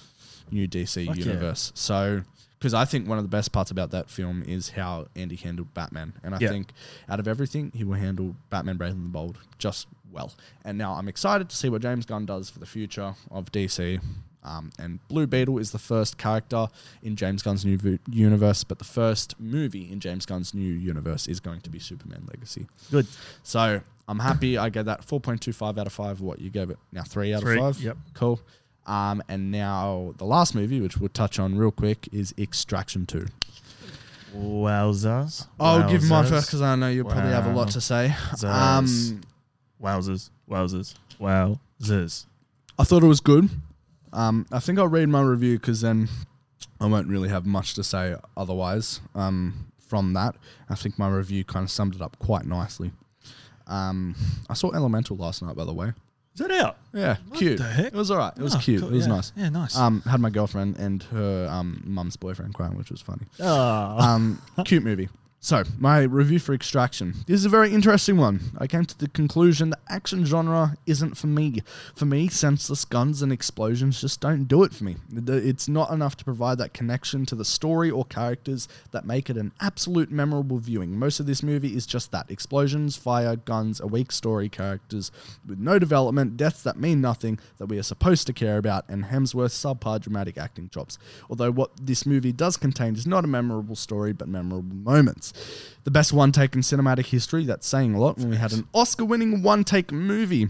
new DC Fuck yeah. universe. So, because I think one of the best parts about that film is how Andy handled Batman, and I Yeah. think out of everything, he will handle Batman Brave and the Bold just well. And now I'm excited to see what James Gunn does for the future of DC. Um, and Blue Beetle is the first character in James Gunn's new universe, but the first movie in James Gunn's new universe is going to be Superman Legacy. Good. So I'm happy. I gave that 4.25 out of 5. What you gave it now? 3 out Three. of 5? Yep. Cool. Um, and now the last movie, which we'll touch on real quick, is Extraction 2. Wowzers. I'll give mine first because I know you'll probably have a lot to say. Um, Wowzers. Wowzers. Wowzers. I thought it was good. Um, I think I'll read my review because then I won't really have much to say otherwise um, from that. I think my review kind of summed it up quite nicely. Um, I saw Elemental last night, by the way. Is that out? Yeah, What cute. the heck? It was all right. It was Oh, cute. cool. It was Yeah. nice. Yeah, nice. Um, had my girlfriend and her um, mum's boyfriend crying, which was funny. oh. Um, cute movie. So, my review for Extraction. This is a very interesting one. I came to the conclusion that action genre isn't for me. For me, senseless guns and explosions just don't do it for me. It's not enough to provide that connection to the story or characters that make it an absolute memorable viewing. Most of this movie is just that explosions, fire, guns, a weak story, characters with no development, deaths that mean nothing that we are supposed to care about, and Hemsworth's subpar dramatic acting chops. Although what this movie does contain is not a memorable story, but memorable moments. The best one take in cinematic history, that's saying a lot when we had an Oscar winning one take movie.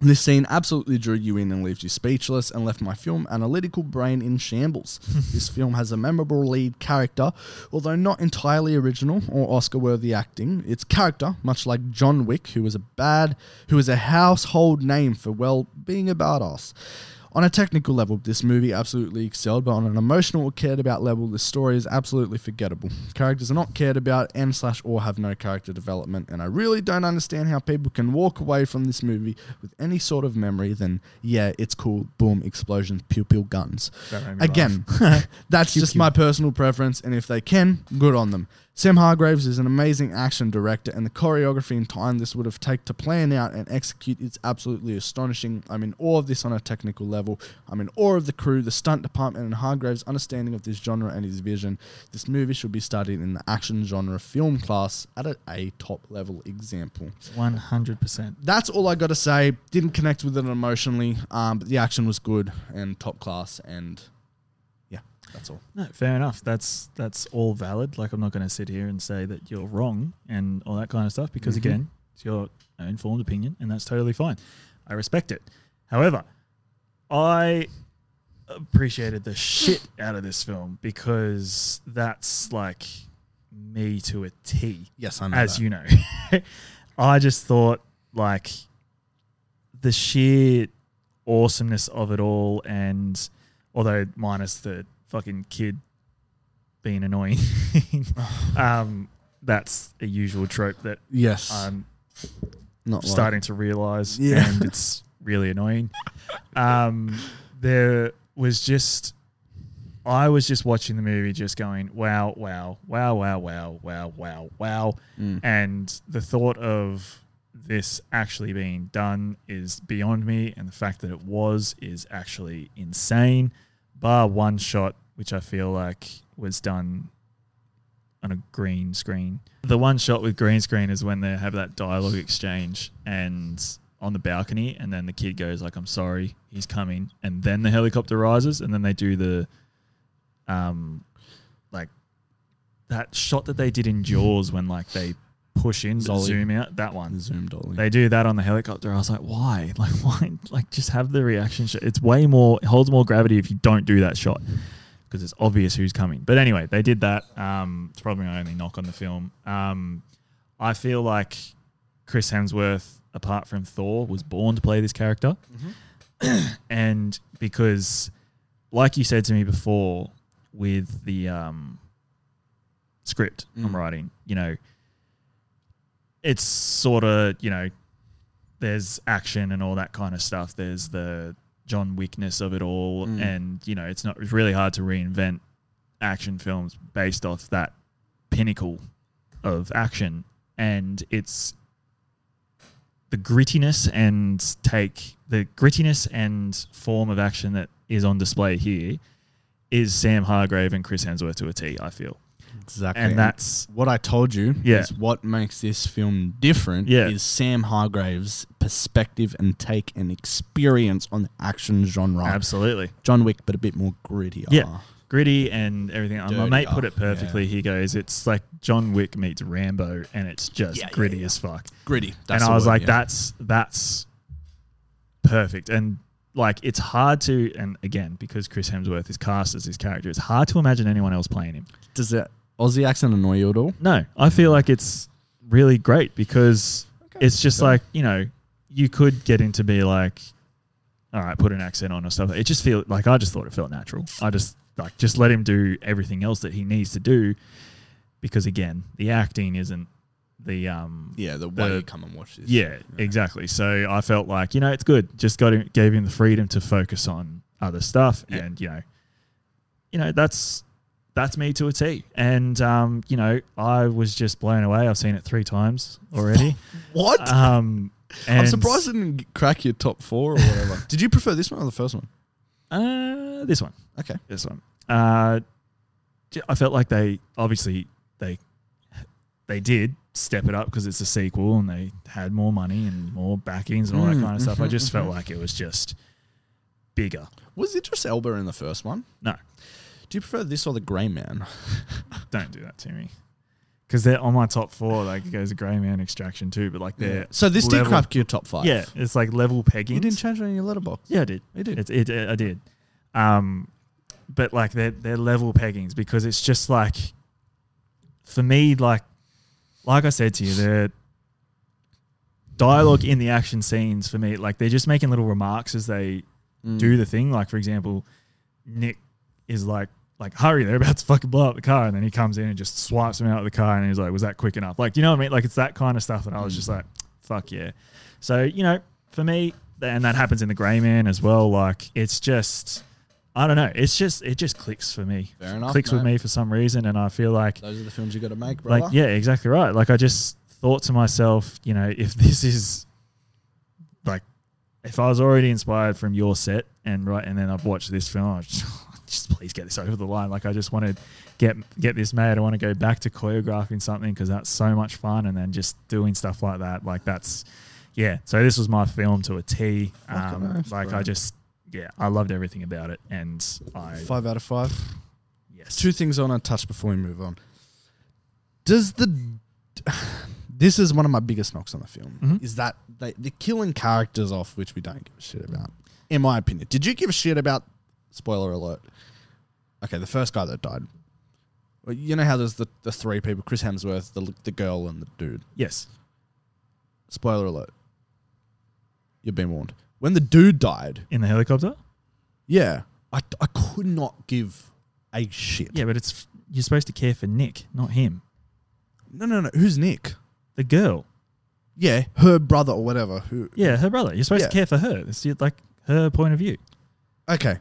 This scene absolutely drew you in and leaves you speechless and left my film analytical brain in shambles. this film has a memorable lead character, although not entirely original or Oscar worthy acting. Its character, much like John Wick, who was a bad who is a household name for well being a badass. On a technical level, this movie absolutely excelled, but on an emotional or cared about level, this story is absolutely forgettable. Characters are not cared about and slash or have no character development, and I really don't understand how people can walk away from this movie with any sort of memory than, yeah, it's cool, boom, explosions, pew pew guns. That made me Again, that's just my personal preference, and if they can, good on them. Sam Hargraves is an amazing action director, and the choreography and time this would have taken to plan out and execute is absolutely astonishing. I'm in awe of this on a technical level. I'm in awe of the crew, the stunt department, and Hargraves' understanding of this genre and his vision. This movie should be studied in the action genre film class at a, a top level example. One hundred percent. That's all I got to say. Didn't connect with it emotionally, um, but the action was good and top class, and that's all. No, fair enough. That's that's all valid. Like I'm not going to sit here and say that you're wrong and all that kind of stuff because Mhm. again, it's your informed opinion and that's totally fine. I respect it. However, I appreciated the shit out of this film because that's like me to a T Yes, I know. as that. you know. I just thought like the sheer awesomeness of it all, and although minus the fucking kid being annoying, um, that's a usual trope that Yes. I'm not like- starting to realize, Yeah. and it's really annoying. Um, there was just, I was just watching the movie, just going, wow, wow, wow, wow, wow, wow, wow, wow, Mm. and the thought of this actually being done is beyond me, and the fact that it was is actually insane. Bar one shot, which I feel like was done on a green screen. The one shot with green screen is when they have that dialogue exchange and on the balcony, and then the kid goes like, "I'm sorry, he's coming," and then the helicopter rises, and then they do the, um, like that shot that they did in Jaws when like they push in, Zolly. zoom out. That one, Zoom dolly. they do that on the helicopter. I was like, why? Like, why? Like, just have the reaction shot. It's way more, it holds more gravity if you don't do that shot because it's obvious who's coming. But anyway, they did that. Um, it's probably my only knock on the film. Um, I feel like Chris Hemsworth, apart from Thor, was born to play this character. and because, like you said to me before, with the um, script I'm Mm. writing, you know, it's sort of you know there's action and all that kind of stuff there's the john wickness of it all Mm. and you know it's not it's really hard to reinvent action films based off that pinnacle of action and it's the grittiness and take the grittiness and form of action that is on display here is Sam Hargrave and Chris Hemsworth to a T, I feel. Exactly. And that's what I told you Yeah. is what makes this film different Yeah. is Sam Hargrave's perspective and take and experience on the action genre. absolutely John Wick, but a bit more gritty. Yeah. gritty and everything. Uh, My mate put it oh, perfectly. yeah. He goes, "It's like John Wick meets Rambo, and it's just Yeah, gritty as fuck." Gritty. and I was like, "That's that's perfect." And like, it's hard to, and again, because Chris Hemsworth is cast as his character, it's hard to imagine anyone else playing him. Does that Aussie accent annoy you at all? No, I feel like it's really great because it's just Okay. like you know, you could get into be like, all right, put an accent on or stuff. It just feel like I just thought it felt natural. I just like just let him do everything else that he needs to do, because again, the acting isn't the um Yeah, the way The- you come and watch this. yeah, exactly. So I felt like you know it's good. Just got him, gave him the freedom to focus on other stuff, Yeah. and you know, you know that's that's me to a T. And um, you know, I was just blown away. I've seen it three times already. What? um, I'm surprised it didn't crack your top four or whatever. Did you prefer this one or the first one? Uh, this one, Okay. this one. Uh, I felt like they obviously they they did step it up because it's a sequel and they had more money and more backings and all that Mm, kind of stuff. I mhm, just felt mhm. like it was just bigger. Was Idris Elba in the first one? No. Do you prefer this or the Gray Man? Don't do that to me. Because they're on my top four. Like it goes a Gray Man Extraction too, but like they're So this did level- crack your top five. yeah, it's like level pegging. You didn't change it on your Letterboxd. Yeah, I did. You did. It, it, I did. Um, but like they're they're level peggings because it's just like for me, like like I said to you, the dialogue in the action scenes for me, like they're just making little remarks as they Mm. do the thing. Like for example, Nick is like like hurry, they're about to fucking blow up the car, and then he comes in and just swipes him out of the car, and he's like, was that quick enough? Like you know what I mean? Like it's that kind of stuff, and I was just Mm. like, fuck yeah. So you know, for me, and that happens in the Gray Man as well. Like it's just. I don't know. It's just it just clicks for me. Fair enough. clicks with me for some reason, and I feel like Those are the films you got to make, brother. like yeah exactly right like i just thought to myself you know if this is like if i was already inspired from your set and right and then i've watched this film I just, please get this over the line like i just want to get get this made i want to go back to choreographing something because that's so much fun and then just doing stuff like that like that's yeah so this was my film to a t um, nice, like bro. i just yeah i loved everything about it and i Five out of five. yes Two things I want to touch before we move on. Does the this is one of my biggest knocks on the film Mhm. is that they, they're killing characters off, which we don't give a shit about. In my opinion, did you give a shit about? Spoiler alert. Okay, the first guy that died. Well, you know how there's the, the three people: Chris Hemsworth, the the girl, and the dude. yes Spoiler alert. You've been warned. When the dude died, in the helicopter. yeah, I, I could not give a shit. Yeah, but it's you're supposed to care for Nick, not him. No, no, no. Who's Nick? The girl. Yeah, her brother or whatever. Who? Yeah, her brother. You're supposed Yeah. to care for her. It's like her point of view. Okay,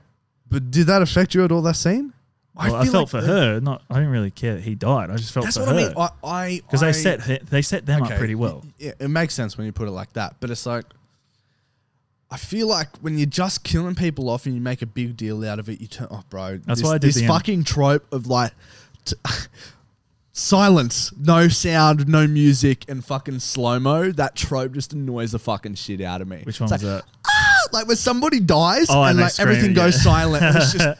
but did that affect you at all? That scene? Well, I, feel felt like for the- her. Not. I didn't really care that he died. I just felt That's for what her. I mean. I, I because they set her, they set them up pretty well. Yeah, it makes sense when you put it like that. But it's like, I feel like when you're just killing people off and you make a big deal out of it, you turn, oh, bro. That's this, why I did this the end. fucking trope of like. T- Silence, no sound, no music, and fucking slow mo. That trope just annoys the fucking shit out of me. Which one It's was like, that? "Ah!" Like when somebody dies Oh, and, and they like everything scream, goes yeah. silent, and it's just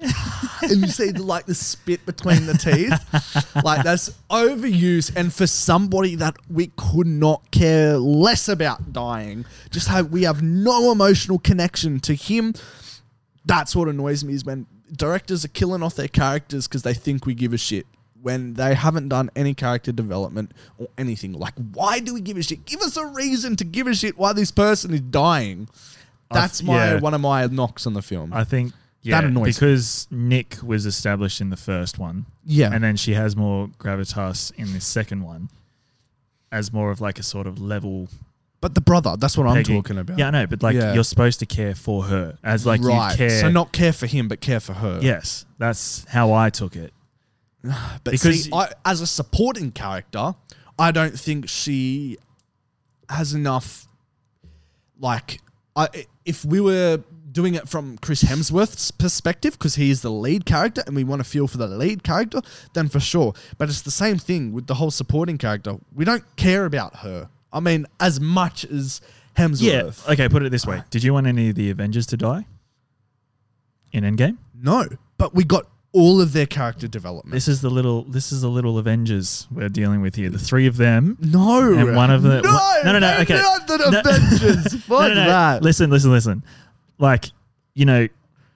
and you see the, like the spit between the teeth. like that's overuse. And for somebody that we could not care less about dying, just have we have no emotional connection to him. That's what annoys me is when directors are killing off their characters because they think we give a shit. When they haven't done any character development or anything, like why do we give a shit? Give us a reason to give a shit why this person is dying. That's th- my yeah. one of my knocks on the film. I think yeah, That annoys me. because Nick was established in the first one, yeah, and then she has more gravitas in the second one, as more of like a sort of level. But the brother, that's what I'm talking about. Yeah, I know, but like Yeah. you're supposed to care for her as like right. you care. So not care for him, but care for her. yes, that's how I took it. But because- see, I, as a supporting character, I don't think she has enough. Like, I if we were doing it from Chris Hemsworth's perspective, because he is the lead character, and we want to feel for the lead character, then for sure. But it's the same thing with the whole supporting character. We don't care about her. I mean, as much as Hemsworth. Yeah. Okay, put it this way: Did you want any of the Avengers to die in Endgame? No, but we got all of their character development. This is the little. This is the little Avengers we're dealing with here. The three of them. No, And one of the- no, one- no, no, no, okay. not the No. Avengers. Fuck No, no, that. Listen, listen, listen. Like, you know,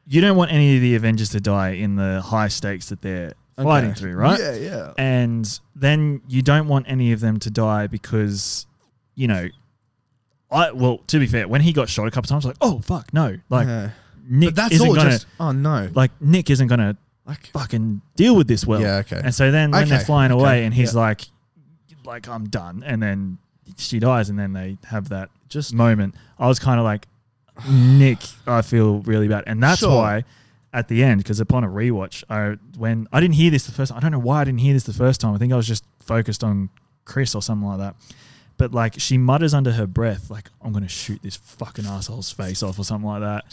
you don't want any of the Avengers to die in the high stakes that they're fighting through, right? Yeah, yeah. And then you don't want any of them to die because, you know, I well, to be fair, when he got shot a couple times, like, oh fuck, no, like Yeah. Nick but that's isn't all gonna just. Oh no. like Nick isn't gonna Like, fucking deal with this well. Yeah, okay. And so then when they're flying okay, away, and he's yeah. like, like I'm done, and then she dies, and then they have that just moment. I was kind of like, Nick, I feel really bad, and that's Sure. why at the end, because upon a rewatch, I when I didn't hear this the first, I don't know why I didn't hear this the first time. I think I was just focused on Chris or something like that. But like she mutters under her breath, like I'm gonna shoot this fucking asshole's face off or something like that.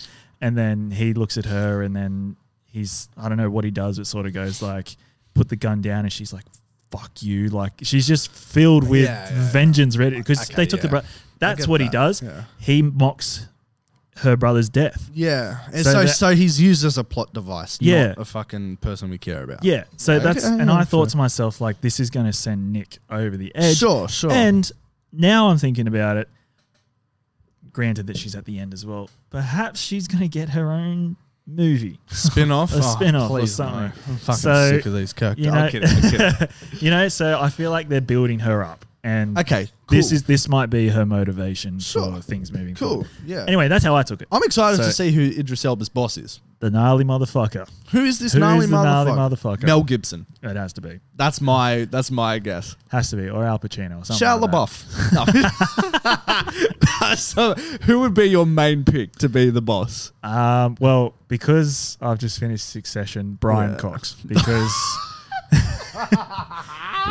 And then he looks at her, and then he's I don't know what he does, but sort of goes like, put the gun down, and she's like, "Fuck you!" Like she's just filled with Yeah, yeah, yeah. vengeance, ready because Okay, they took the. yeah. Bro- I that's get what he that, does. Yeah. He mocks her brother's death. Yeah. And So so, that- so he's used as a plot device, Yeah. not a fucking person we care about. Yeah. So Okay, that's and I thought to myself like this is going to send Nick over the edge. Sure, sure. And now I'm thinking about it. Granted that she's at the end as well. Perhaps she's going to get her own movie. spin off, a oh, spin-off or something. No. I'm fucking So, sick of these characters. You know, I'm kidding. I'm kidding. you know. So I feel like they're building her up, and Okay, cool. this is this might be her motivation Sure. for things moving cool. forward. Yeah. Anyway, that's how I took it. I'm excited So- to see who Idris Elba's boss is. The gnarly motherfucker. Who is this Who gnarly is the gnarly motherfucker? motherfucker? Mel Gibson. It has to be. That's my that's my guess. Has to be, or Al Pacino, or something. Shia like. LaBeouf. No. so, who would be your main pick to be the boss? Um, well, because I've just finished Succession, Brian Yeah. Cox. Because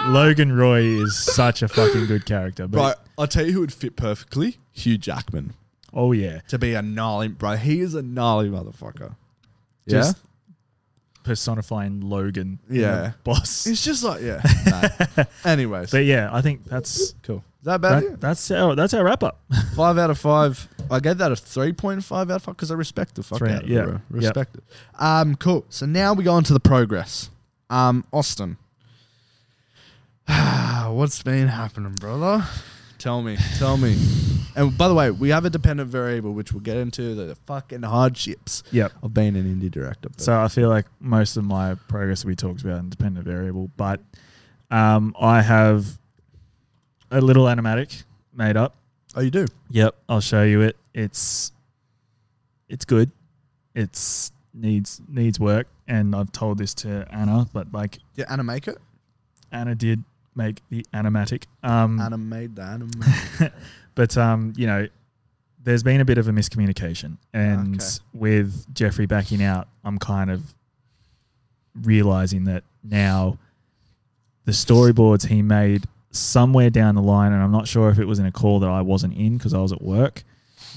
Logan Roy is such a fucking good character. But Right, I'll tell you who would fit perfectly. Hugh Jackman oh yeah, to be a gnarly bro. He is a gnarly motherfucker. Just personifying Logan. Yeah. boss. It's just like yeah. no. Anyways, But yeah, I think that's cool. Is that about that, that's our that's our wrap up. Five out of five. I gave that a three point five out of five because I respect the fuck Three, out of yeah, it. bro. Respect it. Um, cool. So now we go on to the progress. Um, Austin. What's been happening, brother? Tell me. Tell me. And by the way, we have a dependent variable which we'll get into the fucking hardships yep. of being an indie director. but- So I feel like most of my progress we talked about in dependent variable, but um, I have a little animatic made up. Oh, you do. Yep, I'll show you it. It's it's good. It's needs needs work, and I've told this to Anna, but like Yeah, Anna make it. Anna did make the animatic. Um, Anna made the anime. but um, you know, there's been a bit of a miscommunication, and Okay. with Jeffrey backing out, I'm kind of realizing that now the storyboards he made somewhere down the line, and I'm not sure if it was in a call that I wasn't in because I was at work,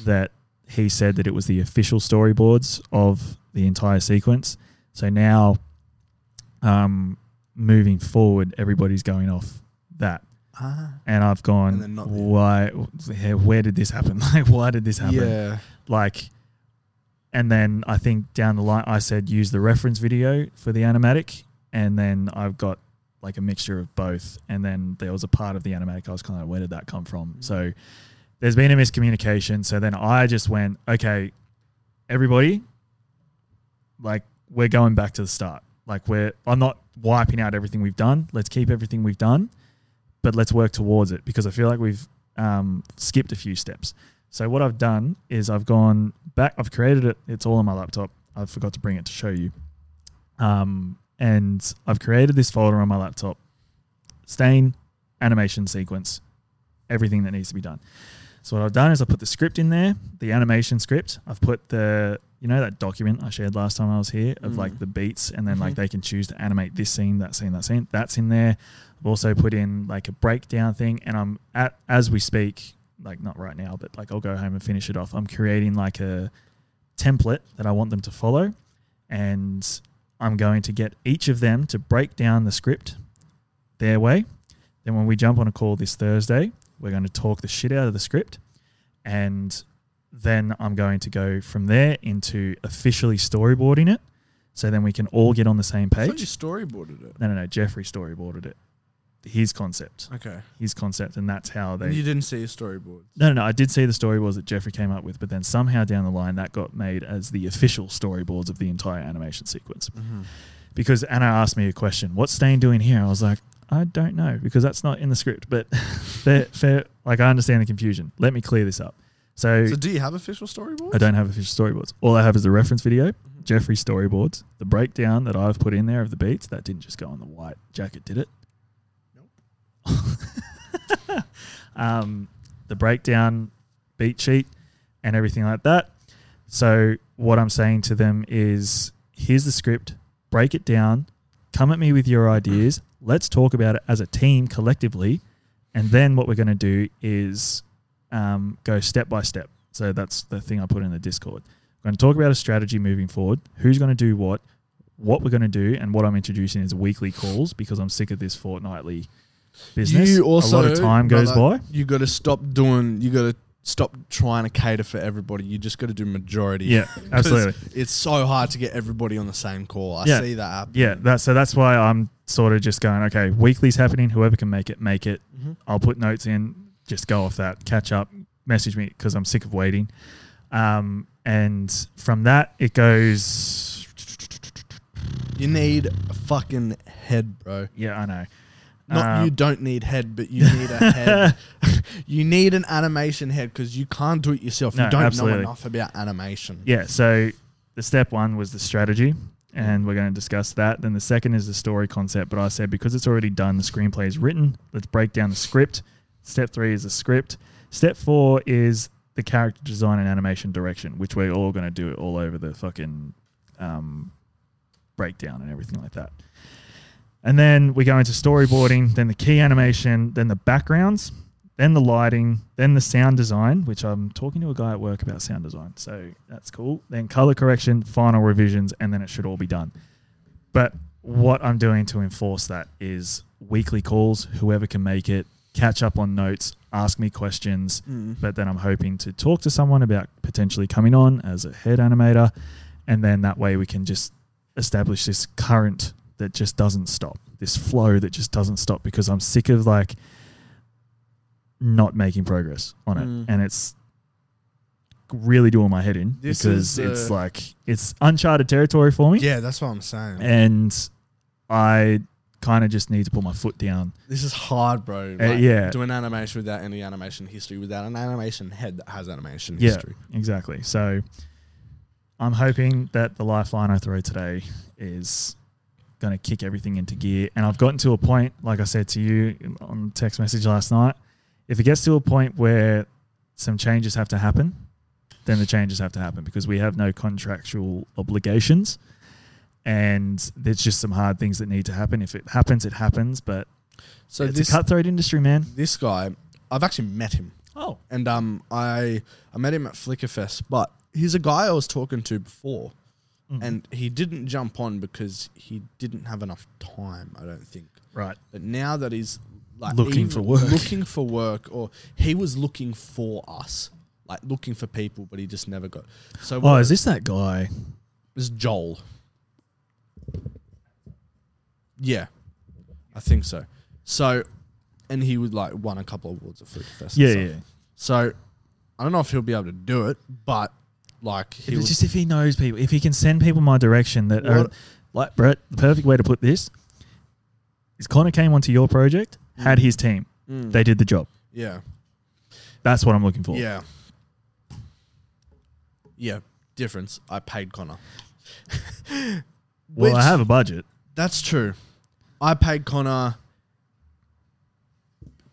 that he said that it was the official storyboards of the entire sequence. So now, um, moving forward, everybody's going off that ah. and I've gone, the- why? Where did this happen? Like, why did this happen? Yeah. Like, and then I think down the line, I said use the reference video for the animatic, and then I've got like a mixture of both. And then there was a part of the animatic I was kind of, where did that come from? So there's been a miscommunication. So then I just went, okay, everybody, like we're going back to the start. Like we're, I'm not wiping out everything we've done. Let's keep everything we've done, but let's work towards it because I feel like we've um, skipped a few steps. So what I've done is I've gone back. I've created it. It's all on my laptop. I forgot to bring it to show you. Um, and I've created this folder on my laptop. Stain, animation sequence, everything that needs to be done. So what I've done is I put the script in there, the animation script. I've put the you know that document I shared last time I was here of Mm. like the beats, and then like Mhm. they can choose to animate this scene, that scene, that scene. That's in there. I've also put in like a breakdown thing, and I'm at as we speak, like not right now, but like I'll go home and finish it off. I'm creating like a template that I want them to follow, and I'm going to get each of them to break down the script their way. Then when we jump on a call this Thursday, we're going to talk the shit out of the script, and then I'm going to go from there into officially storyboarding it. So then we can all get on the same I thought page. you storyboarded it. No, no, no. Jeffrey storyboarded it. His concept, Okay. his concept, and that's how they. And you didn't see a storyboard. No, no, no. I did see the storyboards that Jeffrey came up with, but then somehow down the line that got made as the official storyboards of the entire animation sequence. Mm-hmm. Because Anna asked me a question, "What's Stain doing here?" I was like, "I don't know," because that's not in the script. But fair, fair. Like I understand the confusion. Let me clear this up. So, So do you have official storyboards? I don't have official storyboards. All I have is the reference video, Jeffrey's storyboards, the breakdown that I've put in there of the beats. That didn't just go on the white jacket, did it? Nope. um, the breakdown, beat sheet, and everything like that. So what I'm saying to them is, here's the script. Break it down. Come at me with your ideas. Let's talk about it as a team collectively, and then what we're going to do is um, go step by step. So that's the thing I put in the Discord. We're going to talk about a strategy moving forward. Who's going to do what? What we're going to do, and what I'm introducing is weekly calls because I'm sick of this fortnightly business. You also a lot of time goes by. You got to stop doing. You got to stop trying to cater for everybody. You just got to do majority. Yeah, absolutely. It's so hard to get everybody on the same call. I Yeah. see that happen. Yeah, that, so that's why I'm sort of just going, okay, weekly's happening. Whoever can make it, make it. Mhm. I'll put notes in, just go off that, catch up, message me because I'm sick of waiting. Um, and from that, it goes, You need a fucking head, bro. yeah, I know. Not Um, you don't need head, but you need a head. you need an animation head because you can't do it yourself. No, you don't absolutely. know enough about animation. Yeah, so the step one was the strategy, and we're going to discuss that. Then the second is the story concept, but I said because it's already done, the screenplay is written. Let's break down the script. Step three is the script. Step four is the character design and animation direction, which we're all going to do it all over the fucking um, breakdown and everything like that. And then we go into storyboarding, then the key animation, then the backgrounds, then the lighting, then the sound design, which I'm talking to a guy at work about sound design. So that's cool. Then color correction, final revisions, and then it should all be done. But what I'm doing to enforce that is weekly calls, whoever can make it, catch up on notes, ask me questions. Mm. But then I'm hoping to talk to someone about potentially coming on as a head animator. And then that way we can just establish this current that just doesn't stop, this flow that just doesn't stop because I'm sick of like not making progress on it. Mm. And it's really doing my head in This because is, it's like it's uncharted territory for me Yeah, that's what I'm saying. and I kind of just need to put my foot down. This is hard, bro. Uh, yeah. Doing animation without any animation history, without an animation head that has animation Yeah. history. Exactly. So I'm hoping that the lifeline I throw today is going to kick everything into gear. And I've gotten to a point, like I said to you on text message last night, if it gets to a point where some changes have to happen, then the changes have to happen because we have no contractual obligations. And there's just some hard things that need to happen. If it happens, it happens. But So it's this a cutthroat industry, man. this guy, I've actually met him, Oh, and um, I I met him at Flickerfest, but he's a guy I was talking to before, Mm. and he didn't jump on because he didn't have enough time. I don't think. right. But now that he's like Looking for work. looking for work, or he was looking for us, like looking for people, but he just never got. So Oh, is this that guy? Is Joel. Yeah, I think so. So, and he would like won a couple of awards at Flick Fest. and Yeah, stuff. yeah. So, I don't know if he'll be able to do it, but like he It's just if he knows people, if he can send people my direction that are What- like Brett. The perfect way to put this is Connor came onto your project, had Mm. his team, Mm, they did the job. yeah, That's what I'm looking for. yeah, yeah. Difference. I paid Connor. Well, Which- I have a budget. That's true. I paid Connor.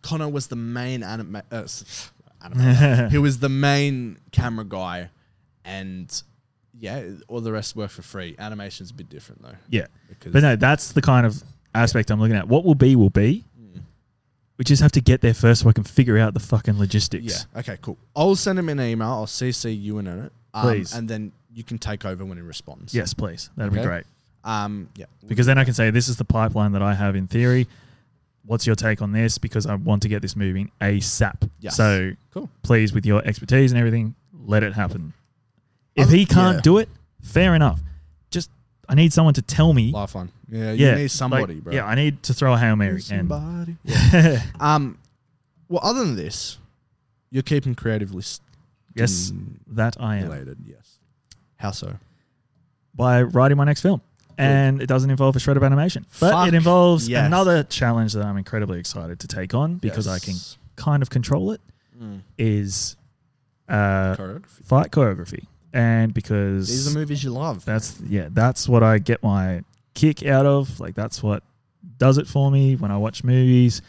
Connor was the main anima- uh, animator. he was the main camera guy, and yeah, all the rest work for free. Animation's a bit different though. Yeah. But no, that's the kind of aspect I'm looking at. What will be will be. Mm. We just have to get there first so I can figure out the fucking logistics. yeah, okay, cool. I'll send him an email. I'll CC you in it, um, Please. and then you can take over when he responds. Yes, please. That'd Okay. be great. Um. Yeah. Because then I can say this is the pipeline that I have in theory. What's your take on this? Because I want to get this moving ASAP. Yes. So Cool. please, with your expertise and everything, let it happen. If he can't yeah. do it, fair enough. Just I need someone to tell me. Lifeline. Yeah. yeah, You need somebody, like, bro. Yeah, I need to throw a hail mary. Need And somebody. Um. Well, other than this, you're keeping creatively yes, that I am stimulated. Yes. How so? by writing my next film, and it doesn't involve a shred of animation, but Fuck it involves yes. another challenge that I'm incredibly excited to take on because I can kind of control it. Mm. Is uh, choreography. fight choreography, and because These are movies you love. That's yeah, that's what I get my kick out of. Like that's what does it for me when I watch movies.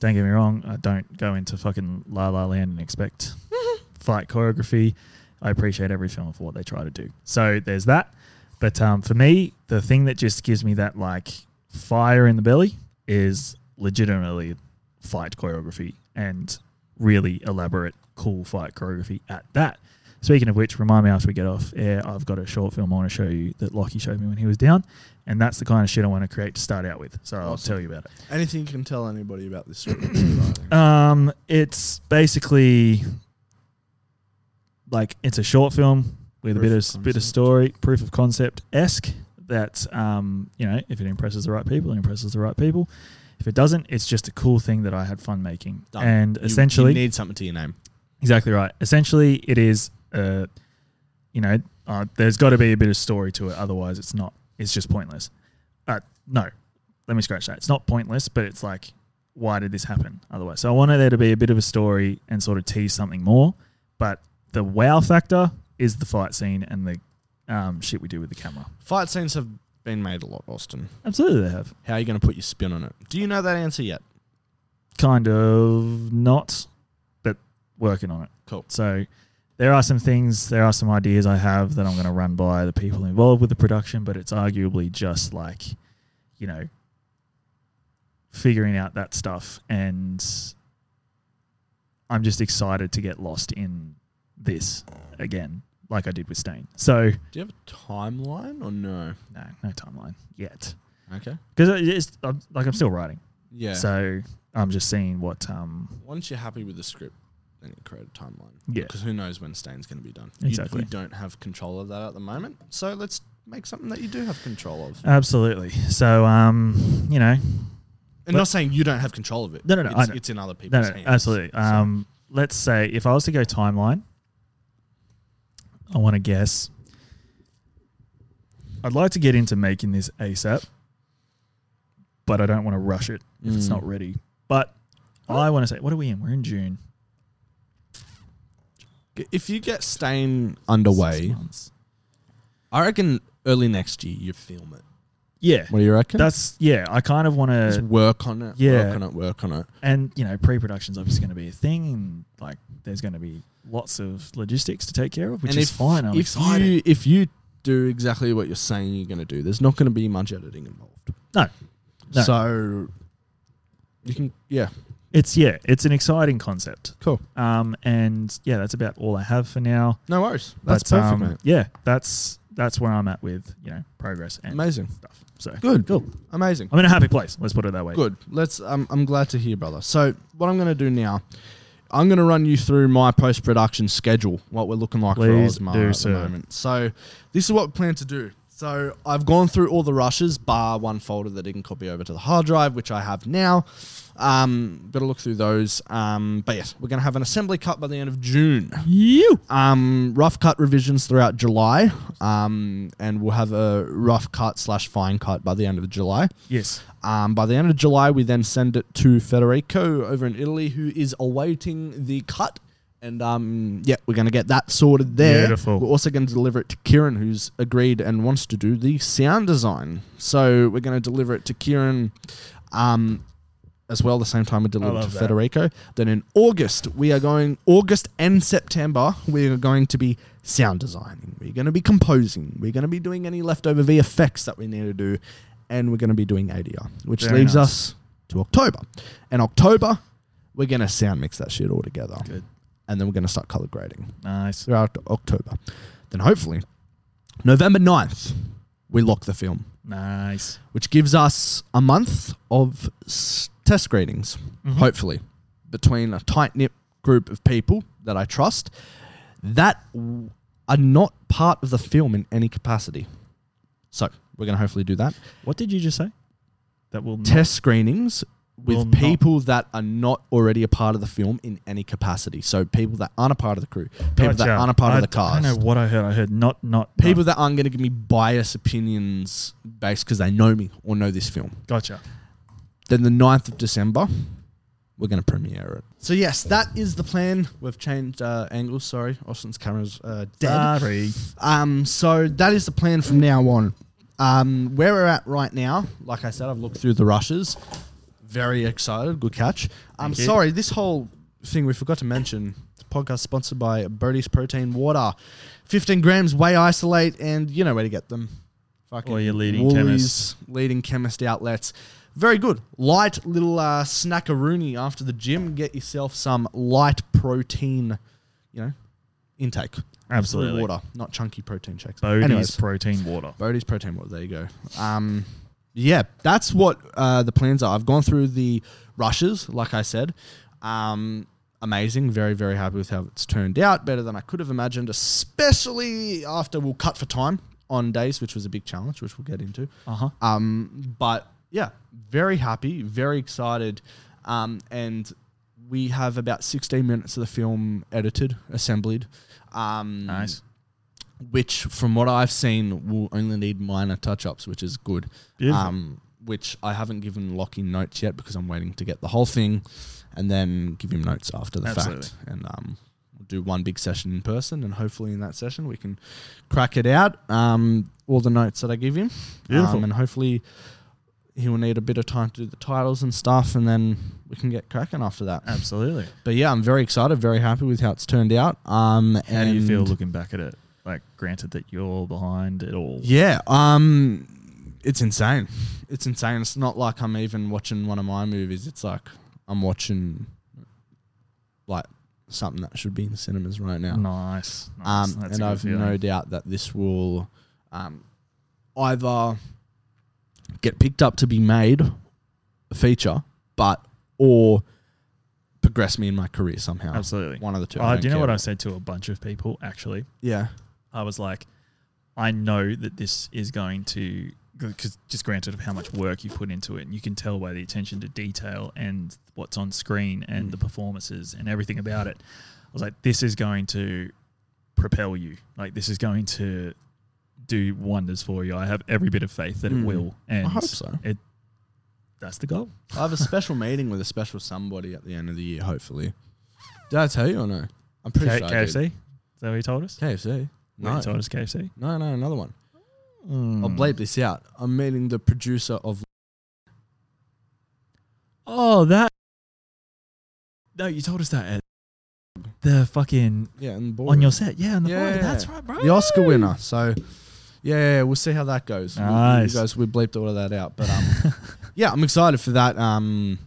Don't get me wrong, I don't go into fucking La La Land and expect fight choreography. I appreciate every film for what they try to do. So there's that. But um, for me, the thing that just gives me that like fire in the belly is legitimately fight choreography and really elaborate, cool fight choreography at that. Speaking of which, remind me after we get off air, I've got a short film I want to show you that Lockie showed me when he was down. And that's the kind of shit I want to create to start out with. So I'll tell you about it. Anything you can tell anybody about this script? Um, it's basically like it's a short film with Proof a bit of of bit of story, proof of concept esque. That um, you know, if it impresses the right people, it impresses the right people. If it doesn't, it's just a cool thing that I had fun making. Done. And You- essentially, you need something to your name. Exactly right. Essentially, it is, uh, you know, uh, there's got to be a bit of story to it. Otherwise, it's not. It's just pointless. Uh, no, let me scratch that. It's not pointless, but it's like, why did this happen? Otherwise, so I wanted there to be a bit of a story and sort of tease something more. But the wow factor is the fight scene and the um, shit we do with the camera. Fight scenes have been made a lot, Austin. Absolutely, they have How are you going to put your spin on it? Do you know that answer yet? kind of not, but working on it. Cool. So there are some things, there are some ideas I have that I'm going to run by the people involved with the production, but it's arguably just like, you know, figuring out that stuff. And I'm just excited to get lost in this again, like I did with Stain. So, Do you have a timeline or no? no, no timeline yet. Okay. Because it's I'm, like I'm still writing. Yeah. So I'm just seeing what, um, Once you're happy with the script, then you create a timeline. Yeah. Because who knows when Stain's going to be done? You- Exactly. You, don't have control of that at the moment. So let's make something that you do have control of. absolutely. So, um, you know, And not saying you don't have control of it. No, no, no, It's, it's in other No, people's no, hands. absolutely. So- Um, let's say if I was to go timeline, I want to guess. I'd like to get into making this ASAP, but I don't want to rush it if it's Mm. not ready. But I want to say, what are we in? We're in June. If you get Stain Six underway. I reckon early next year you film it. Yeah, What do you reckon? that's yeah. I kind of want to, work on it. yeah. Work on it. Work on it. and you know, pre-production's obviously going to be a thing, and like there's going to be lots of logistics to take care of, which and is if, fine. I'm if excited. you if you do exactly what you're saying you're going to do, there's not going to be much editing involved. No. No. So you can yeah it's yeah, it's an exciting concept. cool. Um, and yeah, that's about all I have for now. No worries. That's But, perfect, um. Yeah, that's that's where I'm at with you know progress and Amazing. stuff. So Good. cool. Amazing. I'm in a happy place. Let's put it that way. Good. Let's. Um, I'm glad to hear, brother. So what I'm going to do now, I'm going to run you through my post production schedule, what we're looking like Please for Ozmar do, at sir. the moment. So this is what we plan to do. So I've gone through all the rushes, bar one folder that didn't copy over to the hard drive, which I have now. Um, got to look through those. Um, but yes, we're going to have an assembly cut by the end of June. You. Um, rough cut revisions throughout July. Um, and we'll have a rough cut slash fine cut by the end of July. Yes. Um, by the end of July, we then send it to Federico over in Italy, who is awaiting the cut. And um, yeah, we're going to get that sorted there. Beautiful. We're also going to deliver it to Kieran, who's agreed and wants to do the sound design. So we're going to deliver it to Kieran um, as well. The same time we deliver to that. Federico. Then in August, we are going August and September. We are going to be sound designing. We're going to be composing. We're going to be doing any leftover VFX that we need to do, and we're going to be doing ADR, which Very leaves nice. us to October. And October, we're going to sound mix that shit all together, Good. and then we're going to start color grading Nice. throughout October. Then hopefully, November 9th, we lock the film, Nice. which gives us a month of s- test gradings, Mhm. hopefully, between a tight knit group of people that I trust that w- are not part of the film in any capacity. So we're going to hopefully do that. What did you just say? That will Test screenings with people that are not already a part of the film in any capacity. So people that aren't a part of the crew, people that aren't a part I, of the cast. I know what I heard. I heard not not people not. that aren't going to give me biased opinions based because they know me or know this film. Gotcha. Then the 9th of December, we're going to premiere it. So yes, that is the plan. We've changed uh, angles. Sorry, Austin's camera's uh, dead. Sorry. Um, so that is the plan from now on. Um, where we're at right now, like I said, I've looked through the rushes. Very excited. Good catch. I'm Thank you. sorry, this whole thing we forgot to mention. This podcast sponsored by Birdie's Protein Water. 15 grams whey isolate, and you know where to get them. Fucking Or your leading Woolies, leading chemist outlets. Very good. Light little uh, after the gym. Get yourself some light protein, you know, intake. Absolutely. water, not chunky protein shakes. Bodie's Anyways, protein water. Bodie's protein water. There you go. Um, yeah, that's what uh, the plans are. I've gone through the rushes, like I said. Um, amazing. Very, very happy with how it's turned out. Better than I could have imagined, especially after we'll cut for time on days, which was a big challenge, which we'll get into. Uh huh. Um, but yeah, very happy, very excited. Um, and we have about 16 minutes of the film edited, assembled. Um, Nice. Which, from what I've seen, will only need minor touch ups, which is good. Beautiful. Um, which I haven't given Lockie notes yet because I'm waiting to get the whole thing and then give him notes after the Absolutely. fact. And um, we'll do one big session in person, and hopefully in that session we can crack it out. Um, all the notes that I give him, Beautiful. um, and hopefully he will need a bit of time to do the titles and stuff, and then we can get cracking after that. Absolutely. But yeah, I'm very excited, very happy with how it's turned out. Um, How do you feel looking back at it? Like, granted that you're behind it all. Yeah, um, it's insane. It's insane. It's not like I'm even watching one of my movies. It's like I'm watching like something that should be in cinemas right now. Nice. nice. Um, and I've no doubt that this will um, either get picked up to be made a feature, but or progress me in my career somehow. Absolutely. One of the two. Oh, I do you know what. I said to a bunch of people actually? Yeah. I was like, I know that this is going to, because just granted of how much work you put into it, and you can tell by the attention to detail and what's on screen and Mm. the performances and everything about it. I was like, this is going to propel you. Like, this is going to do wonders for you. I have every bit of faith that it will. And I hope so. It, that's the goal. I have a special meeting with a special somebody at the end of the year. Hopefully, did I tell you or no? I'm pretty K- sure I KFC. did. Is that what you told us? KFC. No. No, You told us KFC. no, no, another one. I'll Mm. bleep this out. I'm meeting the producer of. Oh, that. No, you told us that at the fucking Yeah, and on your set. Yeah, on the Yeah. board. That's right, bro. the Oscar winner. So, yeah, yeah, we'll see how that goes. We- Nice. You guys, we bleeped all of that out, but um, yeah, I'm excited for that. Um,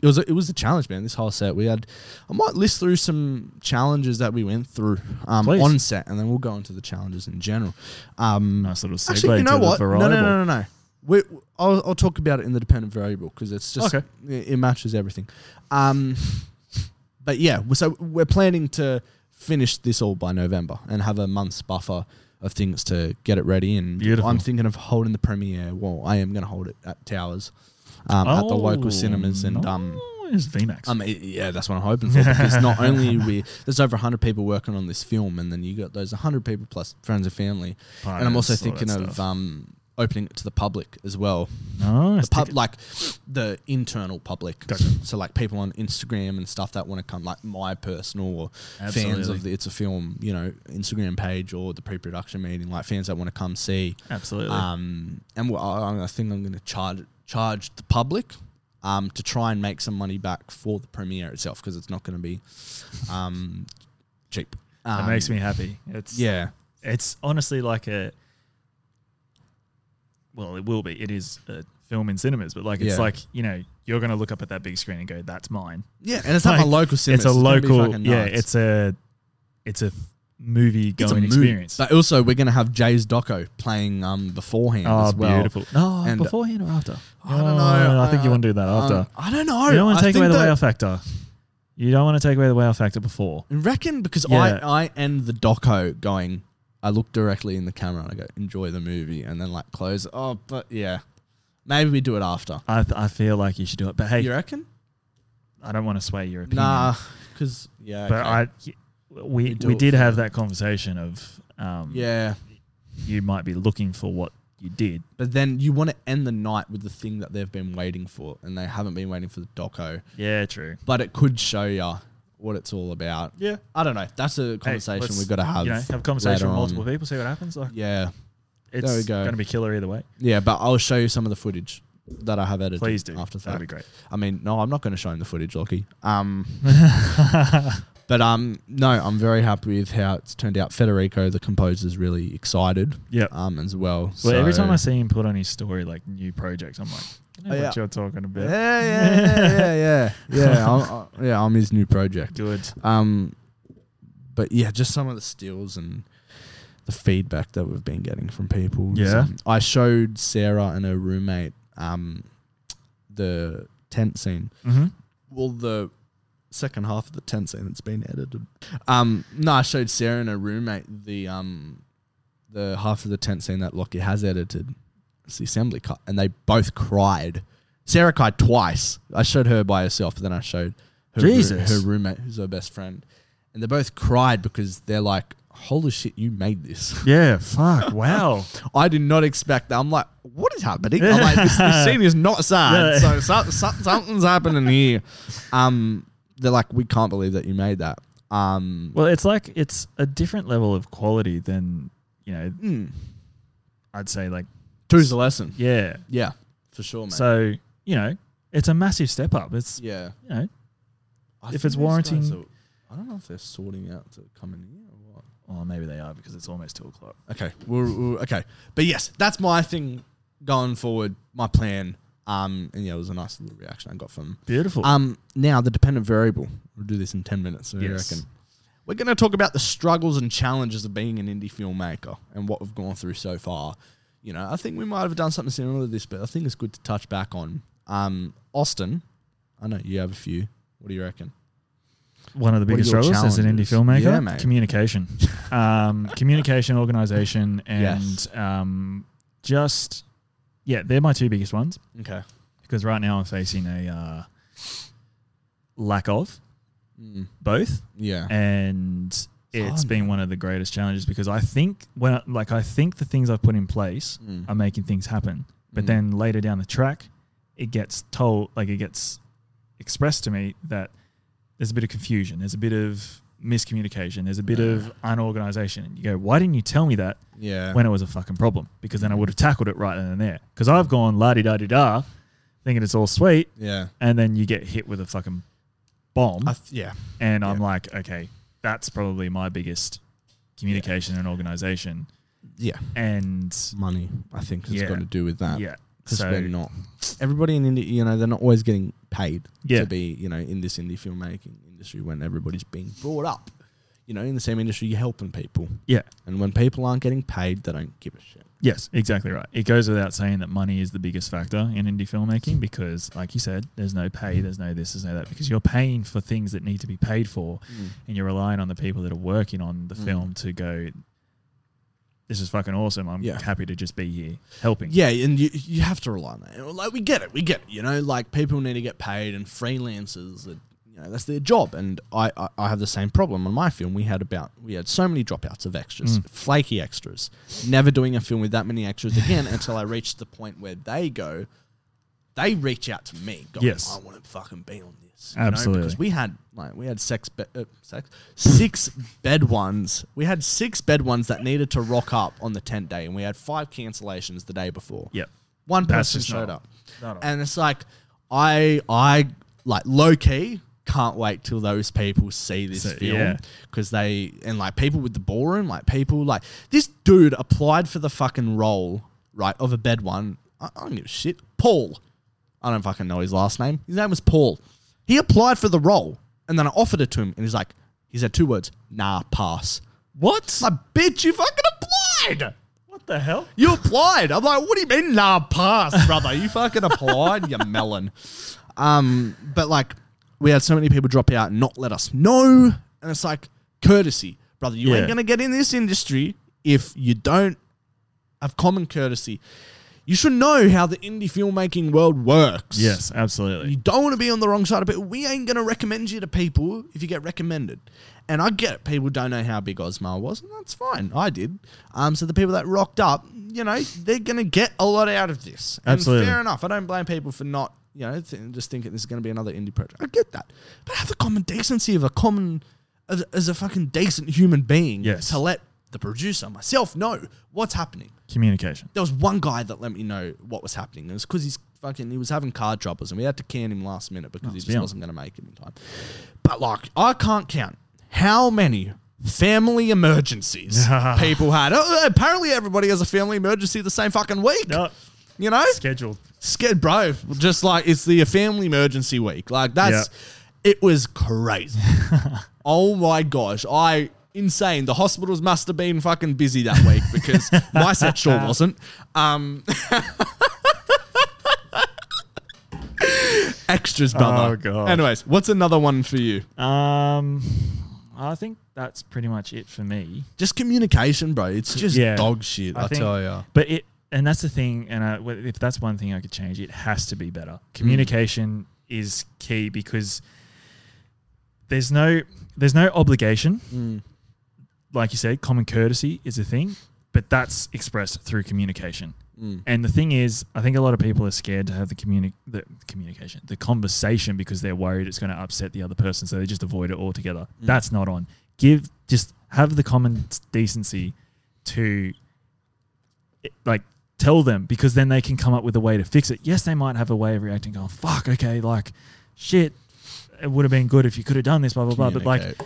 it was a, it was a challenge, man. This whole set, we had. I might list through some challenges that we went through um, Please. on set, and then we'll go into the challenges in general. Um, Nice little segue actually, you know what? No, no, no, no, no. We, I'll, I'll talk about it in the dependent variable because it's just Okay. it, it matches everything. Um, but yeah, so we're planning to finish this all by November and have a month's buffer of things to get it ready. And Beautiful. I'm thinking of holding the premiere. Well, I am going to hold it at Towers, um, at the local Oh, cinemas, and um, nice. VMAX. I mean, yeah, that's what I'm hoping for. Because not only we there's over 100 people working on this film, and then you got those 100 people plus friends and family, and I'm also Partners, all that thinking of um, opening it to the public as well. nice. The pub, like the internal public. Gotcha. So like people on Instagram and stuff that want to come, like my personal or fans of the It's a Film, you know, Instagram page or the pre-production meeting, like fans that want to come see. Absolutely. Um, and well, I, I think I'm going to charge charge the public. Um, to try and make some money back for the premiere itself because it's not going to be um, cheap. that Um, makes me happy. It's Yeah, It's honestly like a. Well, it will be. It is a film in cinemas, but like it's Yeah. like you know you're gonna look up at that big screen and go, "That's mine." yeah, and it's not a Like, local cinema. it's a gonna be local. fucking Yeah, nuts. it's a. It's a movie It's a going movie. experience. But also, we're going to have Jay's Doco playing um, beforehand oh, as well. beautiful! No, And- beforehand or after? I don't Oh, know. I think you Uh, want to do that after. Um, I don't know. you don't want I to take think away the that- wow factor. You don't want to take away the wow factor before. I reckon because Yeah. I, I end the doco going, I look directly in the camera and I go, enjoy the movie, and then like close. Oh, but yeah, maybe we do it after. I th- I feel like you should do it, but hey, you reckon? I don't want to sway your opinion. Nah, because yeah, but okay. I we do we did have that conversation of um yeah. you might be looking for what you did. But then you want to end the night with the thing that they've been waiting for, and they haven't been waiting for the doco. Yeah, true. But it could show you what it's all about. Yeah, I don't know. That's a conversation we've got to have. You know, have a conversation with multiple on. people, see what happens. Like, Yeah, it's There we go. going to be killer either way. yeah. But I'll show you some of the footage that I have edited. Please do. after that. That'd be great. I mean, no, I'm not going to show him the footage, Lockie. Um, but um, no, I'm very happy with how it's turned out. Federico, the composer, is really excited. Yeah. Um, as well. Well, every time I see him put on his story like new projects, I'm like, I know Oh, what yeah. you're talking about. Yeah, yeah, yeah, yeah, yeah, yeah. I'm, uh, yeah, I'm his new project. Good. Um, but yeah, just some of the stills and the feedback that we've been getting from people. Yeah. Um, I showed Sarah and her roommate um, the tent scene. Mm-hmm. Well, the second half of the tent scene that's been edited. Um, no, I showed Sarah and her roommate the um, the half of the tent scene that Lockie has edited. It's the assembly cut, and they both cried. Sarah cried twice. I showed her by herself, then I showed her, roo- Jesus. her roommate, who's her best friend, and they both cried because they're like, "Holy shit, you made this!" Yeah. Fuck. Wow. I did not expect that. I'm like, what is happening? I'm like, this, this scene is not sad. So, so, so something's happening here. Um, they're like, we can't believe that you made that. Um, well, it's like it's a different level of quality than you know. mm, I'd say like two's the lesson. yeah. Yeah, for sure, man. So you know, it's a massive step up. It's yeah, you know, I If it's warranting- are- I don't know if they're sorting out to come in here or what. well, maybe they are because it's almost two o'clock. Okay, we're, we're- okay, but yes, that's my thing going forward. My plan. Um, and yeah, it was a nice little reaction I got from Beautiful. Um, now the dependent variable. We'll do this in ten minutes. I Yes. reckon. We're going to talk about the struggles and challenges of being an indie filmmaker and what we've gone through so far. You know, I think we might have done something similar to this, but I think it's good to touch back on. Um, Austin, I know you have a few. What do you reckon? One of the biggest struggles as an indie filmmaker, Yeah, communication, um, communication, organization, and Yes. um, just yeah, they're my two biggest ones Okay. because right now I'm facing a uh, lack of Mm, both, yeah. and it's hard, been one of the greatest challenges because I think when I- like I think the things I've put in place Mm. are making things happen, but Mm. then later down the track, it gets told, like it gets expressed to me that there's a bit of confusion, there's a bit of miscommunication, there's a bit of unorganization. And you go, why didn't you tell me that Yeah. when it was a fucking problem? Because then I would have tackled it right then and there. Because I've gone la di da di da, thinking it's all sweet, yeah. and then you get hit with a fucking bomb, I th- yeah. and I'm like, okay, that's probably my biggest communication and organization. Yeah. And Money, I think, has Yeah. got to do with that. yeah, Because so we're not. Everybody in India, you know, they're not always getting paid Yeah. to be, you know, in this indie filmmaking industry when everybody's being brought up. You know, in the same industry, you're helping people. yeah, And when people aren't getting paid, they don't give a shit. yes, exactly right. It goes without saying that money is the biggest factor in indie filmmaking because, like you said, there's no pay, there's no this, there's no that, because you're paying for things that need to be paid for, and you're relying on the people that are working on the Mm. film to go. This is fucking awesome. I'm Yeah. happy to just be here helping. Yeah, and you you have to rely on that. Like we get it, we get it. You know, like people need to get paid, and freelancers, are, you know, that's their job. And I, I I have the same problem on my film. We had about we had so many dropouts of extras, Mm. flaky extras. Never doing a film with that many extras again until I reached the point where they go, they reach out to me, going, Yes. I want to fucking be on this. You know, Absolutely. because we had like we had sex, be- uh, sex six bed ones. We had six bed ones that needed to rock up on the tent day, and we had five cancellations the day before. Yep. One person showed up, and it's like I I like low key can't wait till those people see this So, film yeah. because they and like people with the ballroom, like people like this dude applied for the fucking role right of a bed one. I, I don't give a shit. Paul, I don't fucking know his last name. His name was Paul. He applied for the role, and then I offered it to him, and he's like, he said two words, nah, pass. What? Like, bitch, you fucking applied. What the hell? You applied. I'm like, what do you mean, nah, pass, brother? You fucking applied, you melon. Um, but like, we had so many people drop out and not let us know, and it's like courtesy, brother. You Yeah. ain't gonna get in this industry if you don't have common courtesy. You should know how the indie filmmaking world works. Yes, absolutely. You don't want to be on the wrong side of it. We ain't going to recommend you to people if you get recommended. And I get it. People don't know how big Ozmar was, and that's fine. I did. Um, so the people that rocked up, you know, they're going to get a lot out of this. And Absolutely. fair enough. I don't blame people for not, you know, th- just thinking this is going to be another indie project. I get that. But have the common decency of a common, as, as a fucking decent human being Yes. to let the producer, myself, know what's happening Communication. there was one guy that let me know what was happening. It was because he's fucking he was having car troubles and we had to can him last minute because Oh, he just wasn't going to make it in time. But like I can't count how many family emergencies people had. Uh, apparently everybody has a family emergency the same fucking week. No, You know? scheduled. Scared bro. Just like it's the family emergency week. Like that's it was crazy. oh my gosh. I insane. The hospitals must have been fucking busy that week because my set sure wasn't. Um Extras, brother. Oh, God. Anyways, what's another one for you? Um, I think that's pretty much it for me. Just communication, bro. It's just Yeah. dog shit, I, I think- tell ya. But it, and that's the thing. And I, if that's one thing I could change, it has to be better. Communication is key because there's no there's no obligation. Like you said, common courtesy is a thing, but that's expressed through communication. Mm. And the thing is, I think a lot of people are scared to have the communi- the communication, the conversation, because they're worried it's going to upset the other person, so they just avoid it altogether. Mm. That's not on. Give just have the common decency to like tell them because then they can come up with a way to fix it. Yes, they might have a way of reacting, going, "Fuck, okay, like shit." It would have been good if you could have done this, blah blah blah. But like.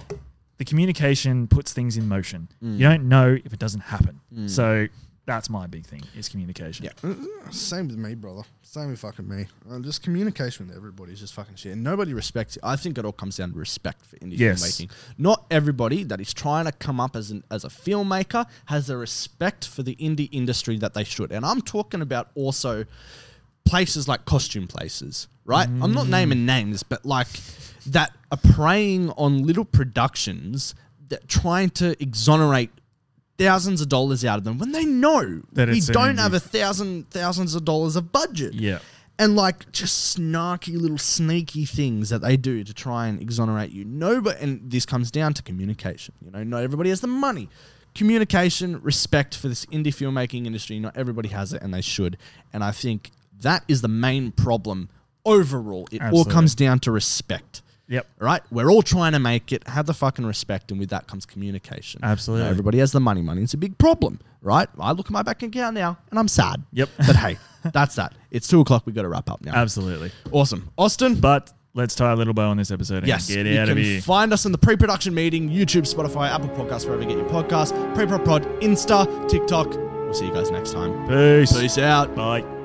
The communication puts things in motion. Mm. You don't know if it doesn't happen. So that's my big thing is communication. Yeah, same with me, brother. Same with fucking me. Uh, just communication with everybody is just fucking shit, and nobody respects it. I think it all comes down to respect for indie Yes. filmmaking. Not everybody that is trying to come up as an as a filmmaker has the respect for the indie industry that they should. And I'm talking about also places like costume places, right? I'm not naming names, but like that are preying on little productions that trying to exonerate thousands of dollars out of them when they know That we don't have a thousand thousands of dollars of budget. Yeah. And like just snarky little sneaky things that they do to try and exonerate you. No, but and this comes down to communication. You know, not everybody has the money. Communication, respect for this indie filmmaking industry. Not everybody has it, and they should. And I think That is the main problem overall. It all comes down to respect. Yep. Right? We're all trying to make it. Have the fucking respect, and with that comes communication. Absolutely. You know, everybody has the money. Money is a big problem, right? I look at my bank account now, and I'm sad. Yep. But hey, that's that. It's two o'clock. We got to wrap up now. Absolutely. awesome, Austin. But let's tie a little bow on this episode and Yes, get out of here. find us in the pre-production meeting, YouTube, Spotify, Apple Podcasts, wherever you get your podcasts. Pre-pro pod, Insta, TikTok. We'll see you guys next time. Peace. Peace out. Bye.